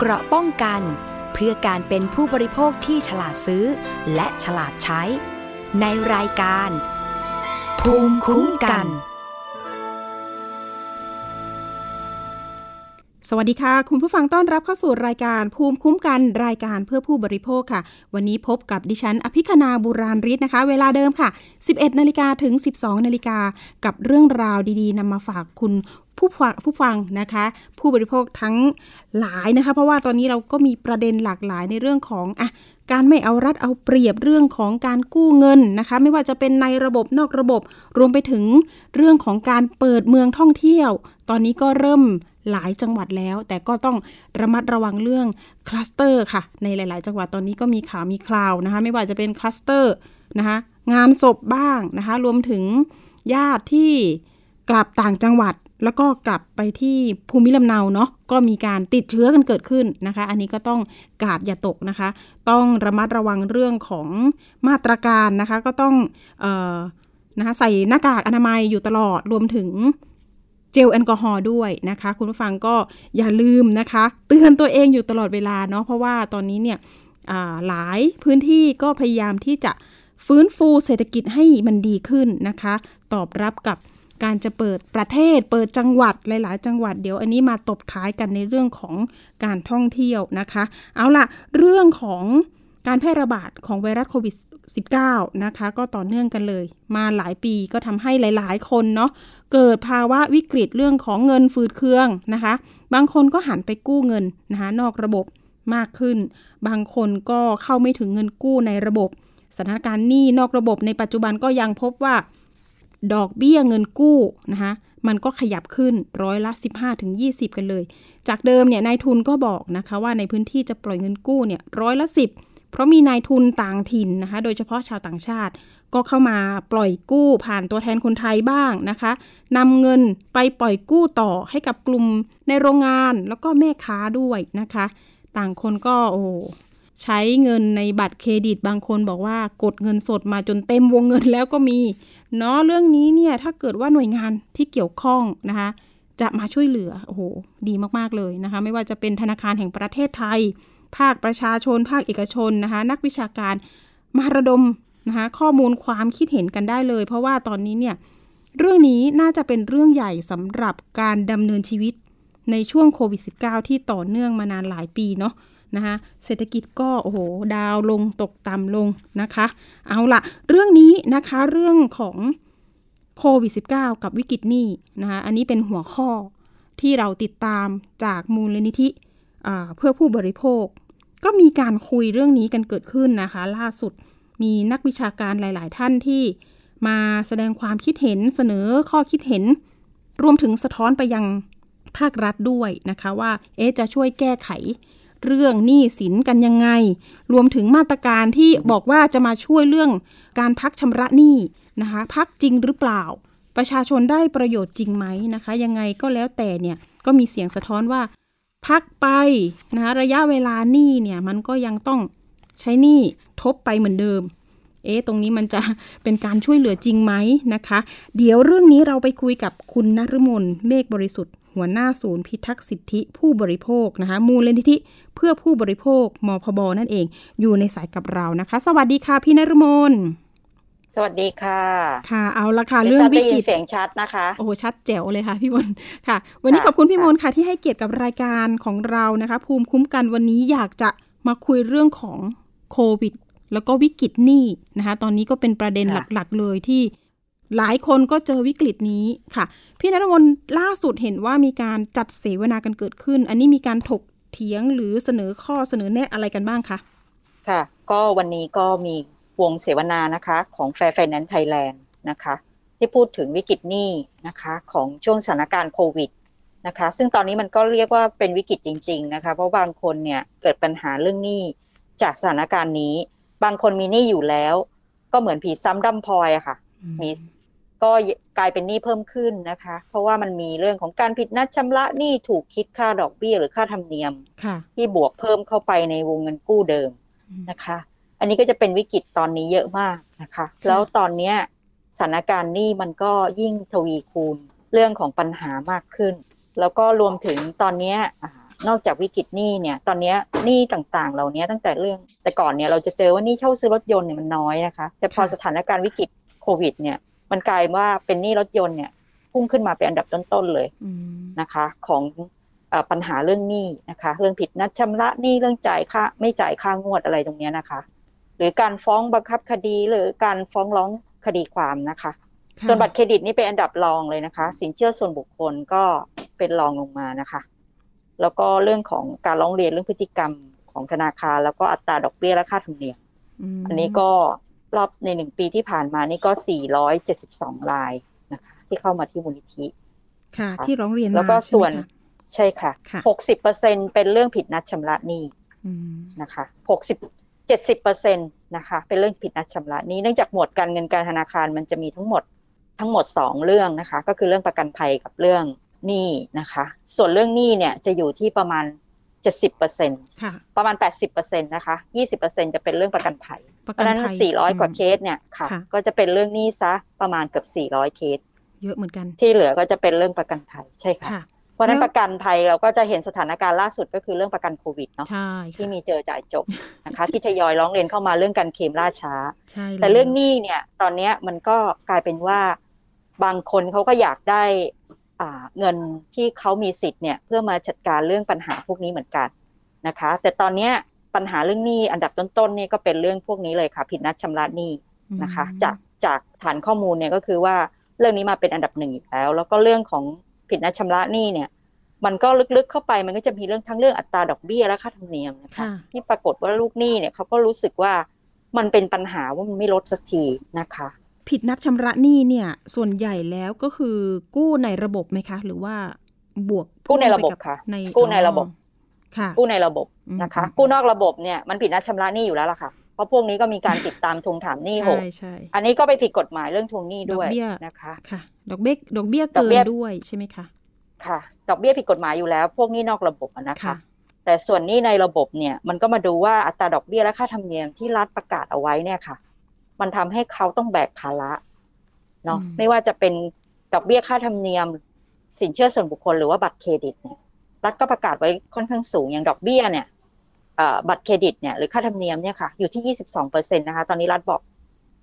เกราะป้องกัน เพื่อการเป็นผู้บริโภคที่ฉลาดซื้อ และฉลาดใช้ ในรายการ ภูมิคุ้มกัน สวัสดีค่ะ คุณผู้ฟังต้อนรับเข้าสู่รายการภูมิคุ้มกันรายการเพื่อผู้บริโภคค่ะ วันนี้พบกับดิฉัน อภิคณาบุราริศนะคะ เวลาเดิมค่ะ 11นาฬิกาถึง 12นาฬิกากับเรื่องราวดีๆนำมาฝากคุณ ผู้ฟังผู้ฟังนะคะ ผู้บริโภคทั้งหลายนะคะ เพราะว่าตอนนี้เราก็มีประเด็นหลากหลายในเรื่องของอะการไม่เอารัดเอาเปรียบเรื่องของการกู้เงินนะคะ ไม่ว่าจะเป็นในระบบนอกระบบ รวมไปถึงเรื่องของการเปิดเมืองท่องเที่ยว ตอนนี้ก็เริ่มหลายจังหวัดแล้ว แต่ก็ต้องระมัดระวังเรื่องคลัสเตอร์ค่ะ ในหลาย ๆ จังหวัดตอนนี้ก็มีข่าวมีคราวนะคะ ไม่ว่าจะเป็นคลัสเตอร์นะคะงานศพบ้างนะคะ รวมถึงญาติที่กลับต่างจังหวัด แล้วก็กลับไปที่ภูมิลำเนาเนาะก็มีการติดเชื้อกันเกิดขึ้นนะคะ อันนี้ก็ต้องกาดอย่าตกนะคะ ต้องระมัดระวังเรื่องของมาตรการนะคะ ก็ต้องเอ่อนะคะใส่หน้ากากอนามัยอยู่ตลอดรวมถึงเจลแอลกอฮอล์ด้วยนะคะ คุณผู้ฟังก็อย่าลืมนะคะ เตือนตัวเองอยู่ตลอดเวลาเนาะเพราะว่าตอนนี้เนี่ยหลายพื้นที่ก็พยายามที่จะฟื้นฟูเศรษฐกิจให้มันดีขึ้นนะคะ ตอบรับกับ การจะเปิดประเทศ เปิดจังหวัดหลาย ๆ จังหวัดเดี๋ยวอันนี้มาตบท้ายกันในเรื่องของการท่องเที่ยวนะคะ เอาละเรื่องของการแพร่ระบาดของไวรัสโควิด -19 นะคะ ก็ต่อเนื่องกันเลย มาหลายปีก็ทำให้หลาย ๆ คนเนาะเกิดภาวะวิกฤตเรื่องของเงินฝืดเคืองนะคะ บางคนก็หันไปกู้เงินนะคะนอกระบบมากขึ้น บางคนก็เข้าไม่ถึงเงินกู้ในระบบ สถานการณ์หนี้นอกระบบในปัจจุบันก็ยังพบว่า ดอกเบี้ยเงินกู้นะคะมันก็ขยับขึ้นร้อยละ 15-20 กันเลย จากเดิมเนี่ยนายทุนก็บอกนะคะว่าในพื้นที่จะปล่อยเงินกู้เนี่ยร้อยละ 10 เพราะมีนายทุนต่างถิ่นนะคะโดยเฉพาะชาวต่างชาติ ก็เข้ามาปล่อยกู้ผ่านตัวแทนคนไทยบ้างนะคะนำเงินไปปล่อยกู้ต่อให้กับกลุ่มในโรงงานแล้วก็แม่ค้าด้วยนะคะ ต่างคนก็โอ้ ใช้เงินในบัตรเครดิตบางคนบอกว่ากดเงินสดมาจนเต็มวงเงินแล้วก็มีเนาะเรื่องนี้เนี่ยถ้าเกิดว่าหน่วยงานที่เกี่ยวข้องนะคะ จะมาช่วยเหลือโอ้โหดีมากๆเลยนะคะ ไม่ว่าจะเป็นธนาคารแห่งประเทศไทย ภาคประชาชน ภาคเอกชนนะคะ นักวิชาการมาระดมนะคะข้อมูลความคิดเห็นกันได้เลย เพราะว่าตอนนี้เนี่ยเรื่องนี้น่าจะเป็นเรื่องใหญ่สำหรับการดำเนินชีวิตในช่วงโควิด -19 ที่ต่อเนื่องมานานหลายปีเนาะ นะคะเศรษฐกิจก็โอ้โหดาวลงตกต่ำลงนะคะ เอาละเรื่องนี้นะคะเรื่องของโควิด -19 กับวิกฤตหนี้นะคะอันนี้เป็นหัวข้อที่เราติดตามจากมูลนิธิเพื่อผู้บริโภค ก็มีการคุยเรื่องนี้กันเกิดขึ้นนะคะ ล่าสุดมีนักวิชาการหลาย ๆ ท่านที่มาแสดงความคิดเห็นเสนอข้อคิดเห็น รวมถึงสะท้อนไปยังภาครัฐด้วยนะคะว่าเอ๊จะช่วยแก้ไข เรื่องหนี้สินกันยังไง รวมถึงมาตรการที่บอกว่าจะมาช่วยเรื่องการพักชำระหนี้นะคะพักจริงหรือเปล่า ประชาชนได้ประโยชน์จริงไหมนะคะ ยังไงก็แล้วแต่เนี่ยก็มีเสียงสะท้อนว่า พักไปนะคะระยะเวลาหนี้เนี่ยมันก็ยังต้องใช้หนี้ทบไปเหมือนเดิมเอ๊ะ ตรงนี้มันจะเป็นการช่วยเหลือจริงไหมนะคะ เดี๋ยวเรื่องนี้เราไปคุยกับคุณนฤมลเมฆบริสุทธิ์ หัวหน้าศูนย์พิทักษ์สิทธิผู้บริโภคนะคะ มูลนิธิเพื่อผู้บริโภคมพบนั่นเอง อยู่ในสายกับเรานะคะ สวัสดีค่ะพี่นรมนสวัสดีค่ะ ค่ะ เอาละค่ะ เรื่องวิกฤตเสียงชัดนะคะ โอ้ชัดแจ๋วเลยค่ะพี่มนค่ะ วันนี้ขอบคุณพี่มนค่ะ ที่ให้เกียรติกับรายการของเรานะคะ ภูมิคุ้มกันวันนี้อยากจะมาคุยเรื่องของโควิด แล้วก็วิกฤตหนี้นะคะ ตอนนี้ก็เป็นประเด็นหลักๆเลยที่ หลายคนก็เจอวิกฤตนี้ค่ะ พี่นรมนล่าสุดเห็นว่ามีการจัดเสวนากันเกิดขึ้น อันนี้มีการถกเถียงหรือเสนอข้อเสนอแนะอะไรกันบ้างคะค่ะ ก็วันนี้ก็มีวงเสวนานะคะของ Fair Finance Thailand นะคะ ที่พูดถึงวิกฤตหนี้นะคะของช่วงสถานการณ์โควิดนะคะ ซึ่งตอนนี้มันก็เรียกว่าเป็นวิกฤตจริง ๆ นะคะ เพราะบางคนเนี่ยเกิดปัญหาเรื่องหนี้จากสถานการณ์นี้ บางคนมีหนี้อยู่แล้ว ก็เหมือนผีซ้ำดำพลอยอะค่ะมี ก็กลายเป็นหนี้เพิ่มขึ้นนะคะ เพราะว่ามันมีเรื่องของการผิดนัดชำระหนี้ถูกคิดค่าดอกเบี้ยหรือค่าธรรมเนียมที่บวกเพิ่มเข้าไปในวงเงินกู้เดิมนะคะ อันนี้ก็จะเป็นวิกฤตตอนนี้เยอะมากนะคะ แล้วตอนเนี้ยสถานการณ์หนี้มันก็ยิ่งทวีคูณเรื่องของปัญหามากขึ้น แล้วก็รวมถึงตอนนี้นอกจากวิกฤตหนี้เนี่ย ตอนนี้หนี้ต่างๆ เหล่านี้ตั้งแต่เรื่องแต่ก่อนเนี่ยเราจะเจอว่าหนี้เช่าซื้อรถยนต์เนี่ยมันน้อยนะคะ แต่พอสถานการณ์วิกฤตโควิดเนี่ย มันกลายว่าเป็นหนี้รถยนต์เนี่ยพุ่งขึ้นมาเป็นอันดับต้นๆเลยนะคะ ของปัญหาเรื่องหนี้นะคะ เรื่องผิดนัดชำระหนี้เรื่องจ่ายค่าไม่จ่ายค่างวดอะไรตรงนี้นะคะ หรือการฟ้องบังคับคดีหรือการฟ้องร้องคดีความนะคะ ส่วนบัตรเครดิตนี่เป็นอันดับรองเลยนะคะ สินเชื่อส่วนบุคคลก็เป็นรองลงมานะคะ แล้วก็เรื่องของการร้องเรียนเรื่องพฤติกรรมของธนาคาร แล้วก็อัตราดอกเบี้ยและค่าธรรมเนียมอันนี้ก็ รอบในหนึ่งปีที่ผ่านมานี่ก็ 472 รายนะคะที่เข้ามาที่มูลนิธิ ค่ะ ที่ร้องเรียนแล้วก็ส่วนใช่ค่ะหกสิบเปอร์เซ็นเป็นเรื่องผิดนัดชำระหนี้นะคะหกสิบเจ็ดสิบเปอร์เซ็นตนะคะ เป็นเรื่องผิดนัดชำระนี้เนื่องจากหมวดการเงินการธนาคารมันจะมีทั้งหมดทั้งหมดสองเรื่องนะคะ ก็คือเรื่องประกันภัยกับเรื่องหนี้นะคะ ส่วนเรื่องหนี้เนี่ยจะอยู่ที่ประมาณ เจ็ดสิบเปอร์เซ็นต์ประมาณแปดสิบเปอร์เซ็นต์นะคะยี่สิบเปอร์เซ็นจะเป็นเรื่องประกันภัย เพราะฉะนั้นสี่ร้อยกว่าเคสเนี่ยค่ะ ก็จะเป็นเรื่องหนี้ซะประมาณเกือบสี่ร้อยเคส เยอะเหมือนกัน ที่เหลือก็จะเป็นเรื่องประกันภัยใช่ค่ะเพราะนั้นประกันภัยเราก็จะเห็นสถานการณ์ล่าสุดก็คือเรื่องประกันโควิดเนาะที่มีเจอจ่ายจบนะคะที่ทยอยร้องเรียนเข้ามาเรื่องการเคลมล่าช้า แต่เรื่องหนี้เนี่ย ตอนนี้มันก็กลายเป็นว่าบางคนเขาก็อยากได้ เงินที่เขามีสิทธิ์เนี่ยเพื่อมาจัดการเรื่องปัญหาพวกนี้เหมือนกันนะคะ แต่ตอนนี้ปัญหาเรื่องหนี้อันดับต้นๆนี่ก็เป็นเรื่องพวกนี้เลยค่ะ ผิดนัดชำระหนี้นะคะ จากจากฐานข้อมูลเนี่ยก็คือว่าเรื่องนี้มาเป็นอันดับหนึ่งแล้ว แล้วก็เรื่องของผิดนัดชำระหนี้เนี่ย มันก็ลึกๆเข้าไปมันก็จะมีเรื่องทั้งเรื่องอัตราดอกเบี้ยและค่าธรรมเนียมนะคะที่ปรากฏว่าลูกหนี้เนี่ยเขาก็รู้สึกว่ามันเป็นปัญหาว่ามันไม่ลดสักทีนะคะ ผิดนัดชำระหนี้เนี่ย ส่วนใหญ่แล้วก็คือกู้ในระบบไหมคะ หรือว่าบวกกู้ในระบบค่ะในกู้ในระบบค่ะกู้ในระบบนะคะ กู้นอกระบบเนี่ยมันผิดนัดชำระหนี้อยู่แล้วล่ะค่ะเพราะพวกนี้ก็มีการติดตามทวงถามหนี้หกอันนี้ก็ไปผิดกฎหมายเรื่องทวงหนี้ด้วยนะคะค่ะ ดอกเบี้ยดอกเบี้ยเกินด้วยใช่ไหมคะค่ะ ดอกเบี้ยผิดกฎหมายอยู่แล้ว พวกนี้นอกระบบนะคะ แต่ส่วนนี้ในระบบเนี่ยมันก็มาดูว่าอัตราดอกเบี้ยและค่าธรรมเนียมที่รัฐประกาศเอาไว้เนี่ยค่ะ มันทำให้เขาต้องแบกภาระเนาะไม่ว่าจะเป็นดอกเบี้ยค่าธรรมเนียม สินเชื่อส่วนบุคคลหรือว่าบัตรเครดิตเนี่ยรัฐก็ประกาศไว้ค่อนข้างสูงอย่างดอกเบี้ยเนี่ยบัตรเครดิตเนี่ยหรือค่าธรรมเนียมเนี่ยค่ะอยู่ที่ยี่สิบสองเปอร์เซ็นต์นะคะ ตอนนี้รัฐบอก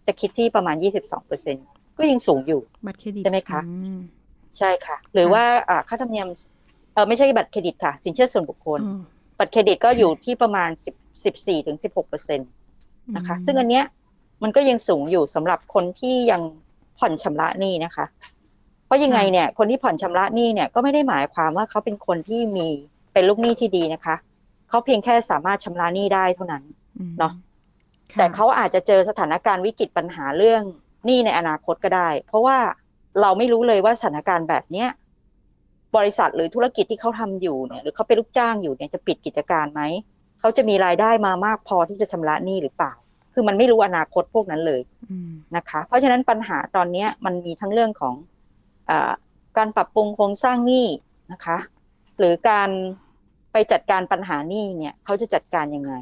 จะคิดที่ประมาณยี่สิบสองเปอร์เซ็นต์ก็ยังสูงอยู่บัตรเครดิตใช่ไหมคะใช่ค่ะ หรือว่าค่าธรรมเนียมเออไม่ใช่บัตรเครดิตค่ะ สินเชื่อส่วนบุคคล บัตรเครดิตก็อยู่ที่ประมาณสิบสิบสี่ถึงสิบหกเปอร์เซ็นต์นะคะ ซึ่งอันเนี้ย มันก็ยังสูงอยู่สำหรับคนที่ยังผ่อนชำระหนี้นะคะ เพราะยังไงเนี่ย คนที่ผ่อนชำระหนี้เนี่ยก็ไม่ได้หมายความว่าเขาเป็นคนที่มีเป็นลูกหนี้ที่ดีนะคะ เขาเพียงแค่สามารถชำระหนี้ได้เท่านั้นเนาะแต่เขาอาจจะเจอสถานการณ์วิกฤตปัญหาเรื่องหนี้ในอนาคตก็ได้ เพราะว่าเราไม่รู้เลยว่าสถานการณ์แบบเนี้ยบริษัทหรือธุรกิจที่เขาทำอยู่เนี่ย หรือเขาเป็นลูกจ้างอยู่เนี่ยจะปิดกิจการไหมเขาจะมีรายได้มามากพอที่จะชำระหนี้หรือเปล่า คือมันไม่รู้อนาคตพวกนั้นเลยนะคะ เพราะฉะนั้นปัญหาตอนนี้มันมีทั้งเรื่องของอการปรับปรุงโครงสร้างหนี้นะคะ หรือการไปจัดการปัญหาหนี้เนี่ยเขาจะจัดการยังไง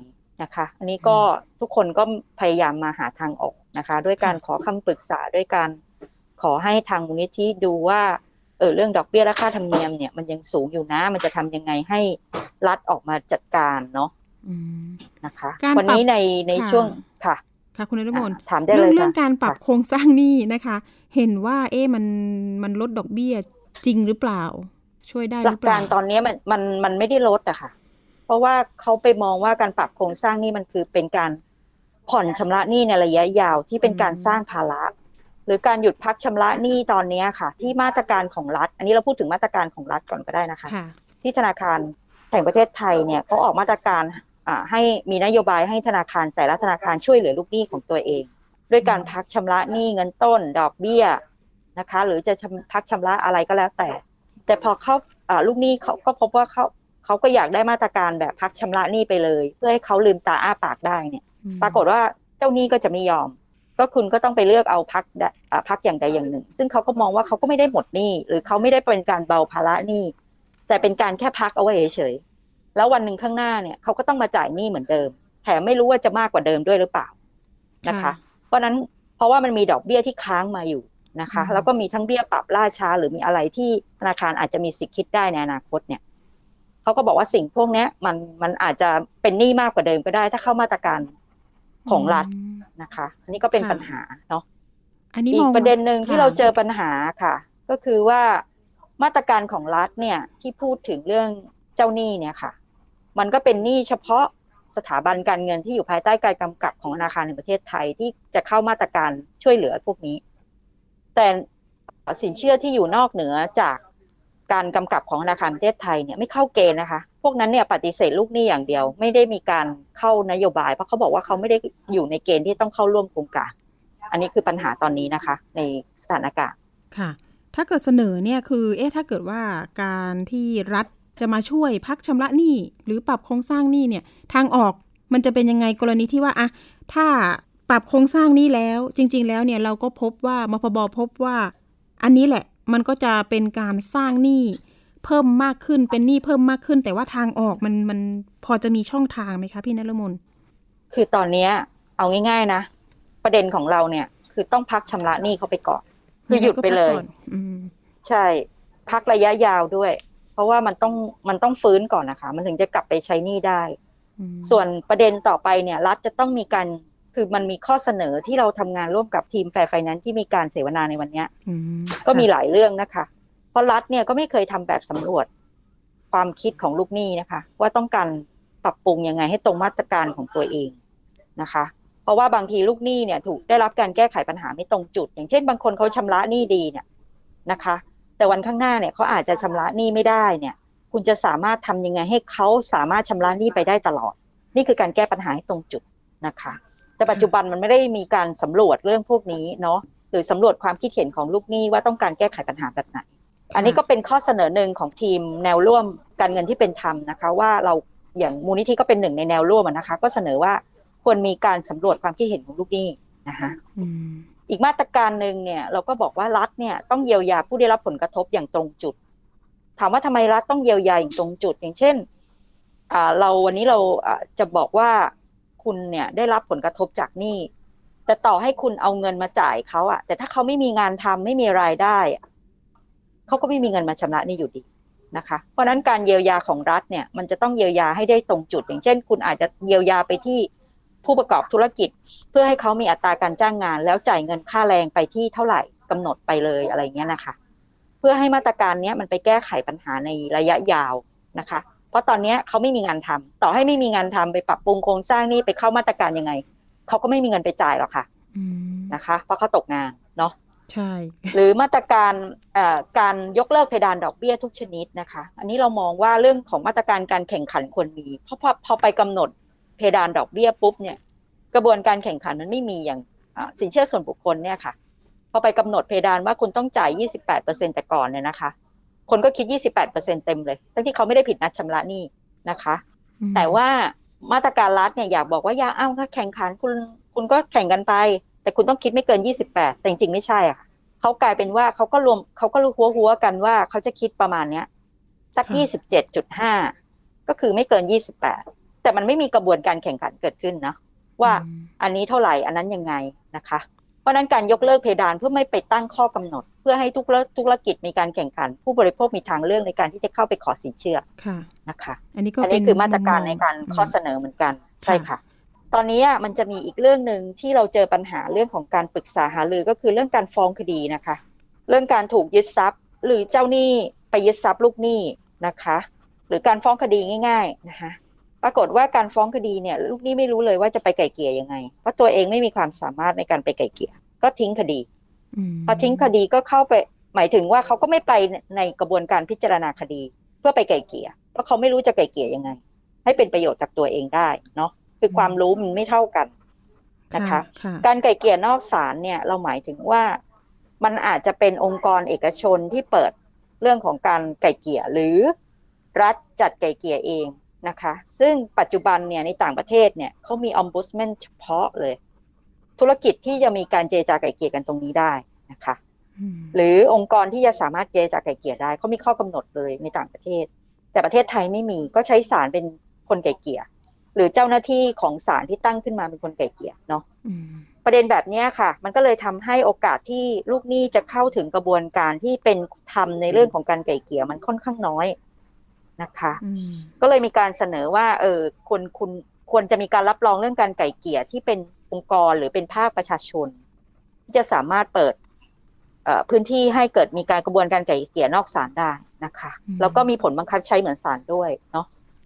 นะคะ อันนี้ก็ทุกคนก็พยายามมาหาทางออกนะคะ ด้วยการขอคำปรึกษาด้วยการขอให้ทางมูลนิธิดูว่าเออเรื่องดอกเบี้ยและค่าธรรมเนียมเนี่ยมันยังสูงอยู่นะ มันจะทำยังไงให้รัฐออกมาจัดการเนาะ นะคะวันนี้ในในช่วงค่ะ ค่ะคุณนรมนถามได้เลยเรื่องการปรับโครงสร้างหนี้นะคะ เห็นว่า เอ๊ะมันมันลดดอกเบี้ยจริงหรือเปล่า ช่วยได้หรือเปล่าหลักการตอนนี้มันมันมันไม่ได้ลดอะค่ะ เพราะว่าเขาไปมองว่าการปรับโครงสร้างหนี้มันคือเป็นการผ่อนชำระหนี้ในระยะยาวที่เป็นการสร้างภาระหรือการหยุดพักชำระหนี้ตอนนี้ค่ะ ที่มาตรการของรัฐ อันนี้เราพูดถึงมาตรการของรัฐก่อนก็ได้นะคะ ที่ธนาคารแห่งประเทศไทยเนี่ยเขาออกมาตรการ ให้มีนโยบายให้ธนาคารแต่ละธนาคารช่วยเหลือลูกหนี้ของตัวเอง ด้วยการพักชำระหนี้เงินต้น ดอกเบี้ยนะคะ หรือจะพักชำระอะไรก็แล้วแต่ แต่พอเขาลูกหนี้เขาก็พบว่าเขาเขาก็อยากได้มาตรการแบบพักชำระหนี้ไปเลย เพื่อให้เขาลืมตาอ้าปากได้เนี่ย ปรากฏว่าเจ้าหนี้ก็จะไม่ยอม ก็คุณก็ต้องไปเลือกเอาพักพักอย่างใดอย่างหนึ่ง ซึ่งเขาก็มองว่าเขาก็ไม่ได้หมดหนี้ หรือเขาไม่ได้เป็นการเบาภาระหนี้แต่เป็นการแค่พักเอาไว้เฉย แล้ววันหนึ่งข้างหน้าเนี่ยเขาก็ต้องมาจ่ายหนี้เหมือนเดิม แถมไม่รู้ว่าจะมากกว่าเดิมด้วยหรือเปล่านะคะ เพราะนั้นเพราะว่ามันมีดอกเบี้ยที่ค้างมาอยู่นะคะ แล้วก็มีทั้งเบี้ยปรับล่าช้า หรือมีอะไรที่ธนาคารอาจจะมีสิทธิ์คิดได้ในอนาคตเนี่ยเขาก็บอกว่าสิ่งพวกนี้มันมันอาจจะเป็นหนี้มากกว่าเดิมก็ได้ ถ้าเข้ามาตรการของรัฐนะคะ อันนี้ก็เป็นปัญหาเนาะอันนี้อีกประเด็นหนึ่งที่เราเจอปัญหาค่ะ ก็คือว่ามาตรการของรัฐเนี่ยที่พูดถึงเรื่องเจ้าหนี้เนี่ยค่ะ มันก็เป็นหนี้เฉพาะสถาบันการเงินที่อยู่ภายใต้การกำกับของธนาคารในประเทศไทยที่จะเข้ามาตรการช่วยเหลือพวกนี้ แต่สินเชื่อที่อยู่นอกเหนือจากการกำกับของธนาคารประเทศไทยเนี่ยไม่เข้าเกณฑ์นะคะ พวกนั้นเนี่ยปฏิเสธลูกหนี้อย่างเดียว ไม่ได้มีการเข้านโยบาย เพราะเขาบอกว่าเขาไม่ได้อยู่ในเกณฑ์ที่ต้องเข้าร่วมโครงการ อันนี้คือปัญหาตอนนี้นะคะ ในสถานการณ์ค่ะ ถ้าเกิดเสนอเนี่ยคือ เอ๊ะถ้าเกิดว่าการที่รัฐ จะมาช่วยพักชำระหนี้หรือปรับโครงสร้างหนี้เนี่ยทางออกมันจะเป็นยังไงกรณีที่ว่าอะถ้าปรับโครงสร้างนี้แล้วจริง ๆ แล้วเนี่ยเราก็พบว่ามพบพบว่า อันนี้แหละมันก็จะเป็นการสร้างหนี้เพิ่มมากขึ้นเป็นหนี้เพิ่มมากขึ้น แต่ว่าทางออกมันมันพอจะมีช่องทางไหมคะพี่นรมนคือตอนนี้เอาง่าย ๆนะ ประเด็นของเราเนี่ยคือต้องพักชำระหนี้เขาไปก่อน คือหยุดไปเลยใช่ พักระยะยาวด้วย เพราะว่ามันต้องมันต้องฟื้นก่อนนะคะ มันถึงจะกลับไปใช้หนี้ได้ ส่วนประเด็นต่อไปเนี่ย รัฐจะต้องมีการคือมันมีข้อเสนอที่เราทำงานร่วมกับทีม Fair Finance ที่มีการเสวนาในวันนี้ก็มีหลายเรื่องนะคะ เพราะรัฐเนี่ยก็ไม่เคยทำแบบสำรวจความคิดของลูกหนี้นะคะ ว่าต้องการปรับปรุงยังไงให้ตรงมาตรการของตัวเองนะคะ เพราะว่าบางทีลูกหนี้เนี่ย ถูกได้รับการแก้ไขปัญหาไม่ตรงจุด อย่างเช่น บางคนเขาชำระหนี้ดีเนี่ยนะคะ แต่วันข้างหน้าเนี่ยเขาอาจจะชำระหนี้ไม่ได้เนี่ย คุณจะสามารถทำยังไงให้เขาสามารถชำระหนี้ไปได้ตลอด นี่คือการแก้ปัญหาให้ตรงจุดนะคะ แต่ปัจจุบันมันไม่ได้มีการสำรวจเรื่องพวกนี้เนาะหรือสำรวจความคิดเห็นของลูกหนี้ว่าต้องการแก้ไขปัญหาแบบไหน อันนี้ก็เป็นข้อเสนอหนึ่งของทีมแนวร่วมการเงินที่เป็นธรรมนะคะ ว่าเราอย่างมูลนิธิก็เป็นหนึ่งในแนวร่วมนะคะ ก็เสนอว่าควรมีการสำรวจความคิดเห็นของลูกหนี้นะคะ อีกมาตรการหนึ่งเนี่ยเราก็บอกว่ารัฐเนี่ยต้องเยียวยาผู้ได้รับผลกระทบอย่างตรงจุด ถามว่าทำไมรัฐต้องเยียวยาอย่างตรงจุด อย่างเช่นเราวันนี้เราจะบอกว่าคุณเนี่ยได้รับผลกระทบจากหนี้แต่ต่อให้คุณเอาเงินมาจ่ายเขาอะแต่ถ้าเขาไม่มีงานทำไม่มีรายได้เขาก็ไม่มีเงินมาชำระนี่อยู่ดีนะคะ เพราะนั้นการเยียวยาของรัฐเนี่ยมันจะต้องเยียวยาให้ได้ตรงจุด อย่างเช่น คุณอาจจะเยียวยาไปที่ ผู้ประกอบธุรกิจ เพื่อให้เขามีอัตราการจ้างงาน แล้วจ่ายเงินค่าแรงไปที่เท่าไหร่กำหนดไปเลยอะไรเงี้ยนะคะ เพื่อให้มาตรการนี้มันไปแก้ไขปัญหาในระยะยาวนะคะ เพราะตอนนี้เขาไม่มีงานทำต่อให้ไม่มีงานทำไปปรับปรุงโครงสร้างนี่ไปเข้ามาตรการยังไงเขาก็ไม่มีเงินไปจ่ายหรอกค่ะนะคะ เพราะเขาตกงานเนาะใช่ หรือมาตรการการยกเลิกเพดานดอกเบี้ยทุกชนิดนะคะ อันนี้เรามองว่าเรื่องของมาตรการการแข่งขันควรมี เพราะพอพอไปกำหนด เพดานดอกเบี้ยปุ๊บเนี่ยกระบวนการแข่งขันมันไม่มีอย่างสินเชื่อส่วนบุคคลเนี่ยค่ะพอไปกำหนดเพดานว่าคุณต้องจ่าย 28%แต่ก่อนเนี่ยนะคะ คนก็คิด 28%เต็มเลยทั้งที่เขาไม่ได้ผิดนัดชำระหนี้นะคะ แต่ว่ามาตรการรัฐเนี่ยอยากบอกว่าอย่าเอ้าถ้าแข่งขันคุณคุณก็แข่งกันไป แต่คุณต้องคิดไม่เกิน 28 แต่จริงๆไม่ใช่อะเขากลายเป็นว่าเขาก็รวมเขาก็รู้หัวหัวกันว่าเขาจะคิดประมาณเนี้ยสัก 27.5 ก็คือไม่เกิน 28 แต่มันไม่มีกระบวนการแข่งขันเกิดขึ้นนะว่าอันนี้เท่าไหร่อันนั้นยังไงนะคะ เพราะนั้นการยกเลิกเพดานเพื่อไม่ไปตั้งข้อกำหนด เพื่อให้ทุกธุรกิจมีการแข่งขัน ผู้บริโภคมีทางเลือกในการที่จะเข้าไปขอสินเชื่อค่ะนะคะ อันนี้ก็อันนี้คือมาตรการในการข้อเสนอเหมือนกันใช่ค่ะ ตอนนี้มันจะมีอีกเรื่องหนึ่งที่เราเจอปัญหาเรื่องของการปรึกษาหารือก็คือเรื่องการฟ้องคดีนะคะ เรื่องการถูกยึดทรัพย์ หรือเจ้าหนี้ไปยึดทรัพย์ลูกหนี้นะคะ หรือการฟ้องคดีง่าย ๆนะคะ ปรากฏว่าการฟ้องคดีเนี่ย ลูกหนี้ไม่รู้เลยว่าจะไปไก่เกี่ยยังไง เพราะตัวเองไม่มีความสามารถในการไปไก่เกี่ยก็ทิ้งคดีพอทิ้งคดีก็เข้าไป หมายถึงว่าเขาก็ไม่ไปในกระบวนการพิจารณาคดี เพื่อไปไก่เกี่ยเพราะเขาไม่รู้จะไก่เกี่ยยังไง ให้เป็นประโยชน์กับตัวเองได้เนาะคือความรู้มันไม่เท่ากันนะคะ การไก่เกี่ยนอกศาลเนี่ย เราหมายถึงว่ามันอาจจะเป็นองค์กรเอกชนที่เปิดเรื่องของการไก่เกี่ยหรือรัฐจัดไก่เกี่ยเอง นะคะ ซึ่งปัจจุบันเนี่ยในต่างประเทศเนี่ยเขามีอมบุสแมนเฉพาะเลย ธุรกิจที่จะมีการเจรจาไก่เกี่ยกันตรงนี้ได้นะคะ หรือองค์กรที่จะสามารถเจรจาไก่เกี่ยได้เขามีข้อกำหนดเลยในต่างประเทศ แต่ประเทศไทยไม่มีก็ใช้ศาลเป็นคนไก่เกี่ยหรือเจ้าหน้าที่ของศาลที่ตั้งขึ้นมาเป็นคนไก่เกี่ยเนาะประเด็นแบบนี้ค่ะ มันก็เลยทำให้โอกาสที่ลูกหนี้จะเข้าถึงกระบวนการที่เป็นธรรมในเรื่องของการไก่เกี่ยมันค่อนข้างน้อย นะคะ ก็เลยมีการเสนอว่า เออควรคุณควรจะมีการรับรองเรื่องการไก่เกี่ยที่เป็นองค์กรหรือเป็นภาคประชาชน ที่จะสามารถเปิดพื้นที่ให้เกิดมีการกระบวนการไก่เกี่ยนอกศาลได้นะคะ แล้วก็มีผลบังคับใช้เหมือนศาลด้วยเนาะ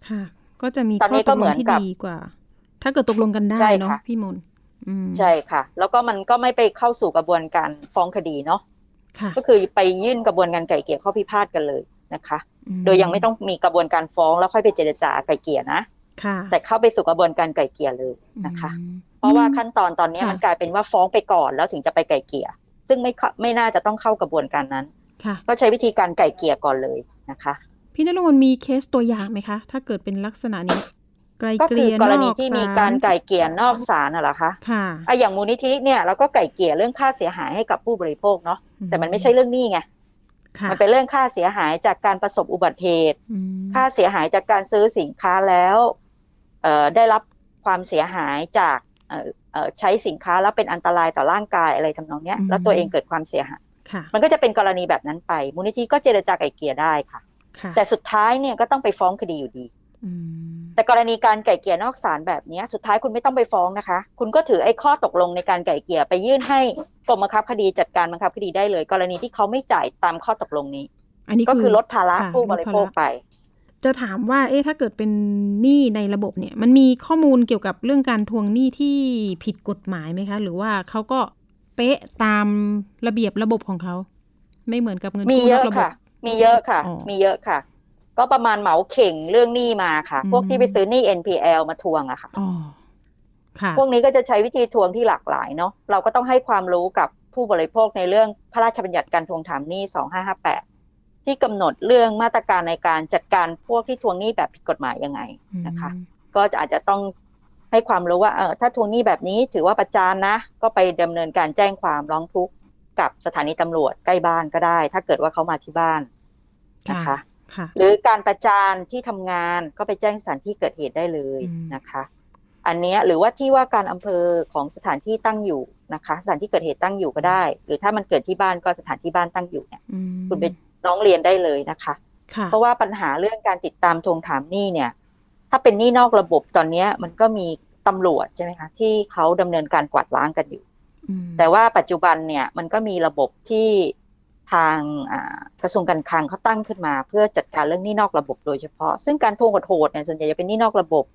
ค่ะ ก็จะมีตอนนี้ก็เหมือนที่ดีกว่า ถ้าเกิดตกลงกันได้เนาะพี่มนใช่ค่ะ แล้วก็มันก็ไม่ไปเข้าสู่กระบวนการฟ้องคดีเนาะก็คือไปยื่นกระบวนการไก่เกี่ยข้อพิพาทกันเลย นะคะ โดยยังไม่ต้องมีกระบวนการฟ้องแล้วค่อยไปเจรจาไก่เกี่ยนะแต่เข้าไปสู่กระบวนการไก่เกี่ยเลยนะคะ เพราะว่าขั้นตอนตอนนี้มันกลายเป็นว่าฟ้องไปก่อนแล้วถึงจะไปไก่เกี่ย ซึ่งไม่ไม่น่าจะต้องเข้ากระบวนการนั้นก็ใช้วิธีการไก่เกี่ยก่อนเลยนะคะ พี่นรงค์มีเคสตัวอย่างไหมคะ ถ้าเกิดเป็นลักษณะนี้ก็คือกรณีที่มีการไก่เกี่ยนอกศาลน่ะเหรอคะค่ะอะอย่างมูลนิธิเนี่ยเราก็ไก่เกี่ยเรื่องค่าเสียหายให้กับผู้บริโภคเนาะแต่มันไม่ใช่เรื่องนี้ไง มันเป็นเรื่องค่าเสียหายจากการประสบอุบัติเหตุ ค่าเสียหายจากการซื้อสินค้าแล้วได้รับความเสียหายจากใช้สินค้าแล้วเป็นอันตรายต่อร่างกายอะไรทำนองเนี้ยแล้วตัวเองเกิดความเสียหายมันก็จะเป็นกรณีแบบนั้นไป มูลนิธิก็เจรจาไก่เกี่ยได้ค่ะ แต่สุดท้ายเนี่ยก็ต้องไปฟ้องคดีอยู่ดี แต่กรณีการไก่เกี่ยนอกศาลแบบนี้สุดท้ายคุณไม่ต้องไปฟ้องนะคะ คุณก็ถือไอ้ข้อตกลงในการไก่เกี่ยไปยื่นให้กรมบังคับคดีจัดการบังคับคดีได้เลย กรณีที่เขาไม่จ่ายตามข้อตกลงนี้ อันนี้ก็คือลดภาระผู้บริโภคไป จะถามว่า เอ๊ะถ้าเกิดเป็นหนี้ในระบบเนี่ย มันมีข้อมูลเกี่ยวกับเรื่องการทวงหนี้ที่ผิดกฎหมายไหมคะ หรือว่าเขาก็เป๊ะตามระเบียบระบบของเขาไม่เหมือนกับเงินกู้นอกระบบมีเยอะค่ะ มีเยอะค่ะ ก็ประมาณเหมาเข่งเรื่องหนี้มาค่ะ พวกที่ไปซื้อหนี้ NPL มาทวงอะค่ะพวกนี้ก็จะใช้วิธีทวงที่หลากหลายเนาะเราก็ต้องให้ความรู้กับผู้บริโภคในเรื่องพระราชบัญญัติการทวงถามหนี้ 2558 ที่กำหนดเรื่องมาตรการในการจัดการพวกที่ทวงหนี้แบบผิดกฎหมายยังไงนะคะ ก็จะอาจจะต้องให้ความรู้ว่าเออถ้าทวงหนี้แบบนี้ถือว่าประจานนะ ก็ไปดำเนินการแจ้งความร้องทุกข์กับสถานีตำรวจใกล้บ้านก็ได้ ถ้าเกิดว่าเขามาที่บ้านนะคะ หรือการประจานที่ทำงานก็ไปแจ้งสถานที่เกิดเหตุได้เลยนะคะ อันนี้หรือว่าที่ว่าการอำเภอของสถานที่ตั้งอยู่นะคะ สถานที่เกิดเหตุตั้งอยู่ก็ได้ หรือถ้ามันเกิดที่บ้านก็สถานที่บ้านตั้งอยู่เนี่ยคุณไปร้องเรียนได้เลยนะคะ เพราะว่าปัญหาเรื่องการติดตามทวงถามหนี้เนี่ย ถ้าเป็นหนี้นอกระบบตอนนี้มันก็มีตำรวจใช่ไหมคะที่เขาดำเนินการกวาดล้างกันอยู่แต่ว่าปัจจุบันเนี่ยมันก็มีระบบที่ ทางกระทรวงการคลังเขาตั้งขึ้นมา เพื่อจัดการเรื่องหนี้นอกระบบโดยเฉพาะ ซึ่งการทวงโหดเนี่ยส่วนใหญ่จะเป็นหนี้นอกระบบ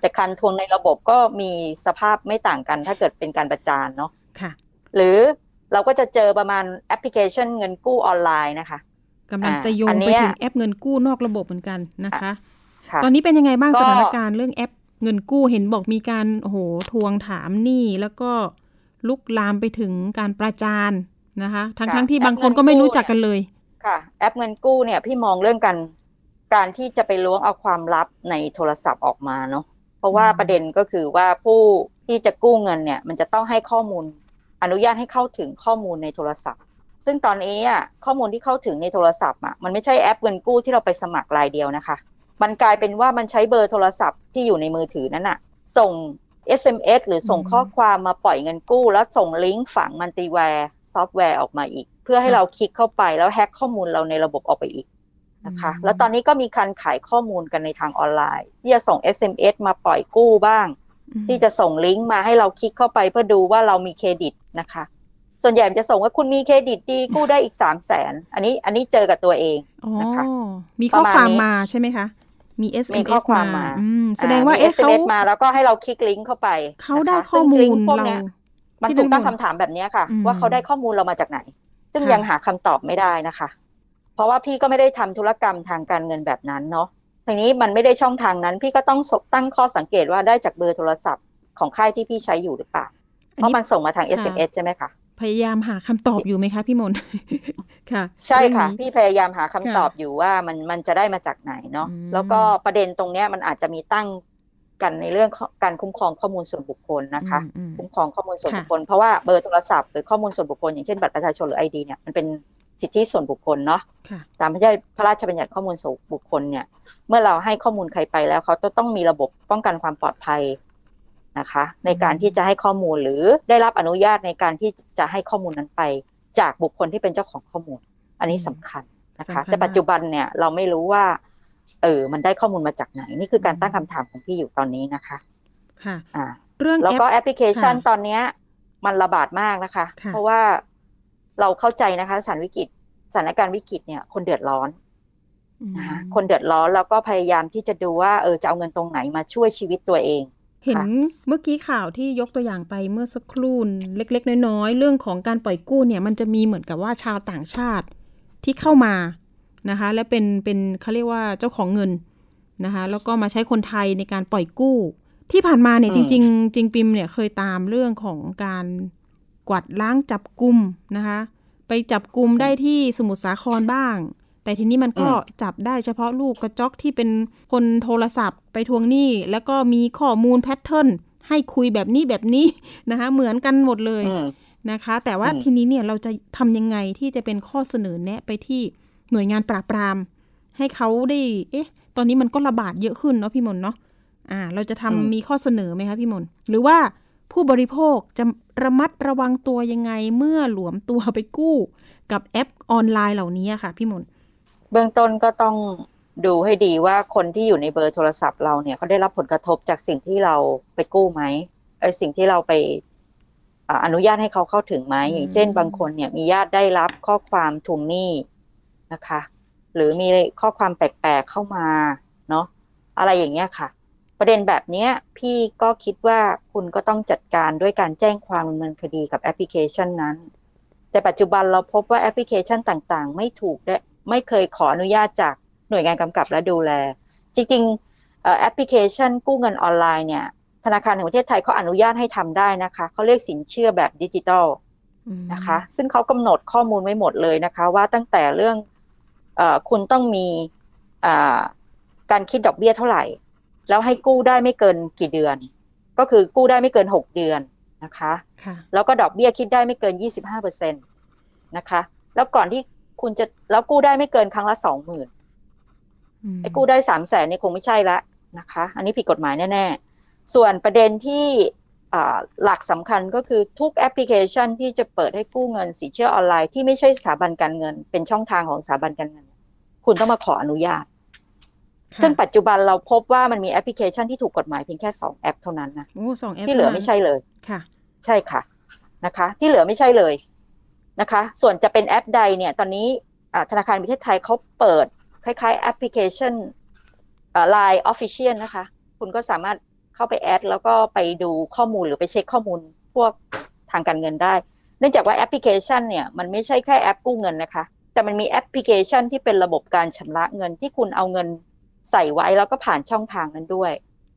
แต่การทวงในระบบก็มีสภาพไม่ต่างกัน ถ้าเกิดเป็นการประจานเนาะหรือเราก็จะเจอประมาณแอปพลิเคชันเงินกู้ออนไลน์นะคะกำลังจะโยงไปถึงแอปเงินกู้นอกระบบเหมือนกันนะคะ ตอนนี้เป็นยังไงบ้างสถานการณ์เรื่องแอปเงินกู้เห็นบอกมีการโอ้โหทวงถามหนี้แล้วก็ลุกลามไปถึงการประจาน นะคะทั้งทั้งที่บางคนก็ไม่รู้จักกันเลย ค่ะ แอปเงินกู้เนี่ยพี่มองเรื่องการการที่จะไปล้วงเอาความลับในโทรศัพท์ออกมาเนาะเพราะว่าประเด็นก็คือว่าผู้ที่จะกู้เงินเนี่ย มันจะต้องให้ข้อมูล อนุญาตให้เข้าถึงข้อมูลในโทรศัพท์ ซึ่งตอนนี้อะข้อมูลที่เข้าถึงในโทรศัพท์อะมันไม่ใช่แอปเงินกู้ที่เราไปสมัครรายเดียวนะคะ มันกลายเป็นว่ามันใช้เบอร์โทรศัพท์ที่อยู่ในมือถือนั้นอะ ส่ง SMS หรือส่งข้อความมาปล่อยเงินกู้ แล้วส่งลิงก์ฝังมันติแวร์ ซอฟต์แวร์ออกมาอีก เพื่อให้เราคลิกเข้าไปแล้วแฮ็กข้อมูลเราในระบบออกไปอีกนะคะ แล้วตอนนี้ก็มีการขายข้อมูลกันในทางออนไลน์ ที่จะส่ง SMS มาปล่อยกู้บ้าง ที่จะส่งลิงก์มาให้เราคลิกเข้าไปเพื่อดูว่าเรามีเครดิตนะคะ ส่วนใหญ่จะส่งว่าคุณมีเครดิตดีกู้ได้อีกสามแสนอันนี้อันนี้เจอกับตัวเองนะคะมีข้อความมาใช่ไหมคะมี SMS มามาแสดงว่าเอสเขามาแล้วก็ให้เราคลิกลิงก์เข้าไป เขาได้ข้อมูลเรา มันถูกตั้งคำถามแบบนี้ค่ะ ว่าเขาได้ข้อมูลเรามาจากไหน ซึ่งยังหาคำตอบไม่ได้นะคะ เพราะว่าพี่ก็ไม่ได้ทำธุรกรรมทางการเงินแบบนั้นเนาะทีนี้มันไม่ได้ช่องทางนั้น พี่ก็ต้องตั้งข้อสังเกตว่าได้จากเบอร์โทรศัพท์ของค่ายที่พี่ใช้อยู่หรือเปล่าเพราะมันส่งมาทาง SMS ใช่ไหมคะพยายามหาคำตอบอยู่ไหมคะพี่มนค่ะ ใช่ค่ะ พี่พยายามหาคำตอบอยู่ว่ามันมันจะได้มาจากไหนเนาะแล้วก็ประเด็นตรงเนี้ยมันอาจจะมีตั้ง กันในเรื่องการคุ้มครองข้อมูลส่วนบุคคลนะคะ คุ้มครองข้อมูลส่วนบุคคลเพราะว่าเบอร์โทรศัพท์หรือข้อมูลส่วนบุคคลอย่างเช่นบัตรประชาชนหรือไอดีเนี่ยมันเป็นสิทธิส่วนบุคคลเนาะตามพระราชบัญญัติข้อมูลส่วนบุคคลเนี่ย เมื่อเราให้ข้อมูลใครไปแล้วเขาต้องมีระบบป้องกันความปลอดภัยนะคะ ในการที่จะให้ข้อมูลหรือได้รับอนุญาตในการที่จะให้ข้อมูลนั้นไป จากบุคคลที่เป็นเจ้าของข้อมูล อันนี้สำคัญนะคะ แต่ปัจจุบันเนี่ยเราไม่รู้ว่า เออ มันได้ข้อมูลมาจากไหน นี่คือการตั้งคำถามของพี่อยู่ตอนนี้นะคะ ค่ะ อ่า เรื่องแล้วก็ปแอปพลิเคชันค่ะตอนเนี้ย มันระบาดมากนะคะค่ะเพราะว่าเราเข้าใจนะคะสถานวิกฤตสถานการณ์วิกฤตเนี่ย คนเดือดร้อนอืมนะคะคนเดือดร้อนแล้วก็พยายามที่จะดูว่าเออจะเอาเงินตรงไหนมาช่วยชีวิตตัวเอง เห็นเมื่อกี้ข่าวที่ยกตัวอย่างไปเมื่อสักครู่เล็ก ๆ น้อยๆเรื่องของการปล่อยกู้เนี่ย มันจะมีเหมือนกับว่าชาวต่างชาติที่เข้ามา นะคะ และเป็นเป็นเขาเรียกว่าเจ้าของเงินนะคะ แล้วก็มาใช้คนไทยในการปล่อยกู้ ที่ผ่านมาเนี่ยอืจมริง ๆ จริงปิมเนี่ยเคยตามเรื่องของการกวาดล้างจับกลุ่มนะคะ ไปจับกลุ่มได้ที่สมุทรสาครบ้าง แต่ทีนี้มันก็จับได้เฉพาะลูกกระจอกที่เป็นคนโทรศัพท์ไปทวงหนี้ แล้วก็มีข้อมูลแพทเทิร์นให้คุยแบบนี้แบบนี้นะคะ เหมือนกันหมดเลยอืมนะคะ แต่ว่าอืมทีนี้เนี่ยเราจะทำยังไงที่จะเป็นข้อเสนอแนะไปที่ หน่วยงานปราบปราม ให้เขาได้ เอ๊ะ ตอนนี้มันก็ระบาดเยอะขึ้นเนาะพี่มนต์เนาะอ่า เราจะทำมีข้อเสนอไหมคะพี่มนต์หรือว่าผู้บริโภคจะระมัดระวังตัวยังไงเมื่อหลวมตัวไปกู้ กับแอปออนไลน์เหล่านี้อะค่ะ พี่มนต์เบื้องต้นก็ต้องดูให้ดีว่าคนที่อยู่ในเบอร์โทรศัพท์เราเนี่ยเขาได้รับผลกระทบจากสิ่งที่เราไปกู้ไหมไอ้สิ่งที่เราไปอ่าอนุญาตให้เขาเข้าถึงไหมอย่างเช่น บางคนเนี่ยมีญาติได้รับข้อความทวงหนี้ นะคะ หรือมีข้อความแปลกๆเข้ามาเนาะอะไรอย่างเงี้ยค่ะ ประเด็นแบบเนี้ยพี่ก็คิดว่าคุณก็ต้องจัดการด้วยการแจ้งความดำเนินคดีกับแอปพลิเคชันนั้น แต่ปัจจุบันเราพบว่าแอปพลิเคชันต่างๆ ไม่ถูกได้ไม่เคยขออนุญาตจากหน่วยงานกำกับและดูแล จริงๆเอ่อแอปพลิเคชันกู้เงินออนไลน์เนี่ยธนาคารแห่งประเทศไทยเขาอนุญาตให้ทำได้นะคะเขาเรียกสินเชื่อแบบดิจิทัลอืมนะคะ ซึ่งเขากำหนดข้อมูลไว้หมดเลยนะคะ ว่าตั้งแต่เรื่องเออ คุณต้องมีอ่าการคิดดอกเบี้ยเท่าไหร่ แล้วให้กู้ได้ไม่เกินกี่เดือน ก็คือกู้ได้ไม่เกินหกเดือนนะคะค่ะแล้วก็ดอกเบี้ยคิดได้ไม่เกิน25เปอร์เซ็นตนะคะ แล้วก่อนที่คุณจะแล้วกู้ได้ไม่เกินครั้งละสองหมื่นอืมไอ้กู้ได้สามแสนนี่คงไม่ใช่ละนะคะ อันนี้ผิดกฎหมายแน่ๆ ส่วนประเด็นที่อ่า หลักสำคัญก็คือทุกแอปพลิเคชันที่จะเปิดให้กู้เงินสินเชื่อออนไลน์ที่ไม่ใช่สถาบันการเงิน เป็นช่องทางของสถาบันการเงิน คุณต้องมาขออนุญาตค่ะซึ่งปัจจุบันเราพบว่ามันมีแอปพลิเคชันที่ถูกกฎหมายเพียงแค่สองแอปเท่านั้นนะโอ้สองแอปที่เหลือท่านั้นไม่ใช่เลยค่ะ ใช่ค่ะนะคะ ที่เหลือไม่ใช่เลยนะคะ ส่วนจะเป็นแอปใดเนี่ย ตอนนี้อ่าธนาคารแห่งประเทศไทยเขาเปิดคล้ายๆแอปพลิเคชันLine Official นะคะ คุณก็สามารถ เข้าไป add แล้วก็ไปดูข้อมูลหรือไปเช็คข้อมูลพวกทางการเงินได้ เนื่องจากว่าแอปพลิเคชันเนี่ยมันไม่ใช่แค่แอปกู้เงินนะคะ แต่มันมีแอปพลิเคชันที่เป็นระบบการชำระเงินที่คุณเอาเงินใส่ไว้แล้วก็ผ่านช่องทางนั้นด้วย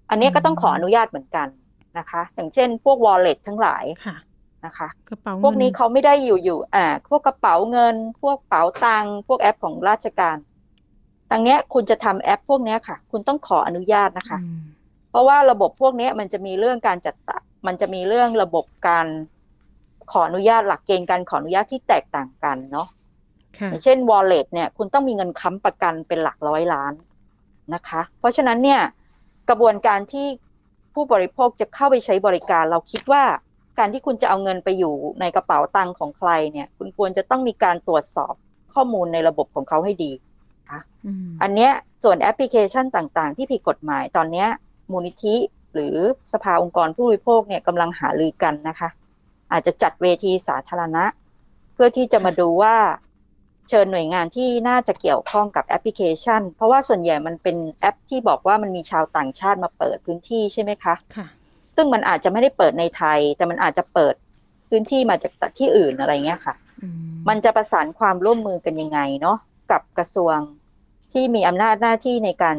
อันนี้ก็ต้องขออนุญาตเหมือนกันนะคะ อย่างเช่นพวก wallet ทั้งหลายค่ะนะคะกระเป๋าพวกนี้เงิเขาไม่ได้อยู่อยู่อ่าพวกกระเป๋าเงิน พวกเป๋าตังค์พวกแอปของราชการทางเนี้ยคุณจะทำแอปพวกเนี้ยค่ะ คุณต้องขออนุญาตนะคะอืม เพราะว่าระบบพวกเนี้ยมันจะมีเรื่องการจัดตั้งมันจะมีเรื่องระบบการขออนุญาตหลักเกณฑ์การขออนุญาตที่แตกต่างกันเนาะค่ะอย่างเช่น wallet เนี่ย คุณต้องมีเงินค้ำประกันเป็นหลักร้อยล้านนะคะ เพราะฉะนั้นเนี่ยกระบวนการที่ผู้บริโภคจะเข้าไปใช้บริการ เราคิดว่าการที่คุณจะเอาเงินไปอยู่ในกระเป๋าตังค์ของใครเนี่ย คุณควรจะต้องมีการตรวจสอบข้อมูลในระบบของเขาให้ดีอืมอันเนี้ยส่วนแอปพลิเคชันต่างๆ ที่ผิดกฎหมายตอนเนี้ย มูลนิธิ หรือสภาองค์กรผู้บริโภคเนี่ยกำลังหารือกันนะคะ อาจจะจัดเวทีสาธารณะ เพื่อที่จะมาดูว่าเชิญหน่วยงานที่น่าจะเกี่ยวข้องกับแอปพลิเคชัน เพราะว่าส่วนใหญ่มันเป็นแอปที่บอกว่ามันมีชาวต่างชาติมาเปิดพื้นที่ใช่ไหมคะค่ะซึ่งมันอาจจะไม่ได้เปิดในไทย แต่มันอาจจะเปิดพื้นที่มาจากที่อื่นอะไรเงี้ยค่ะอืมมันจะประสานความร่วมมือกันยังไงเนาะกับกระทรวงที่มีอำนาจหน้าที่ในการ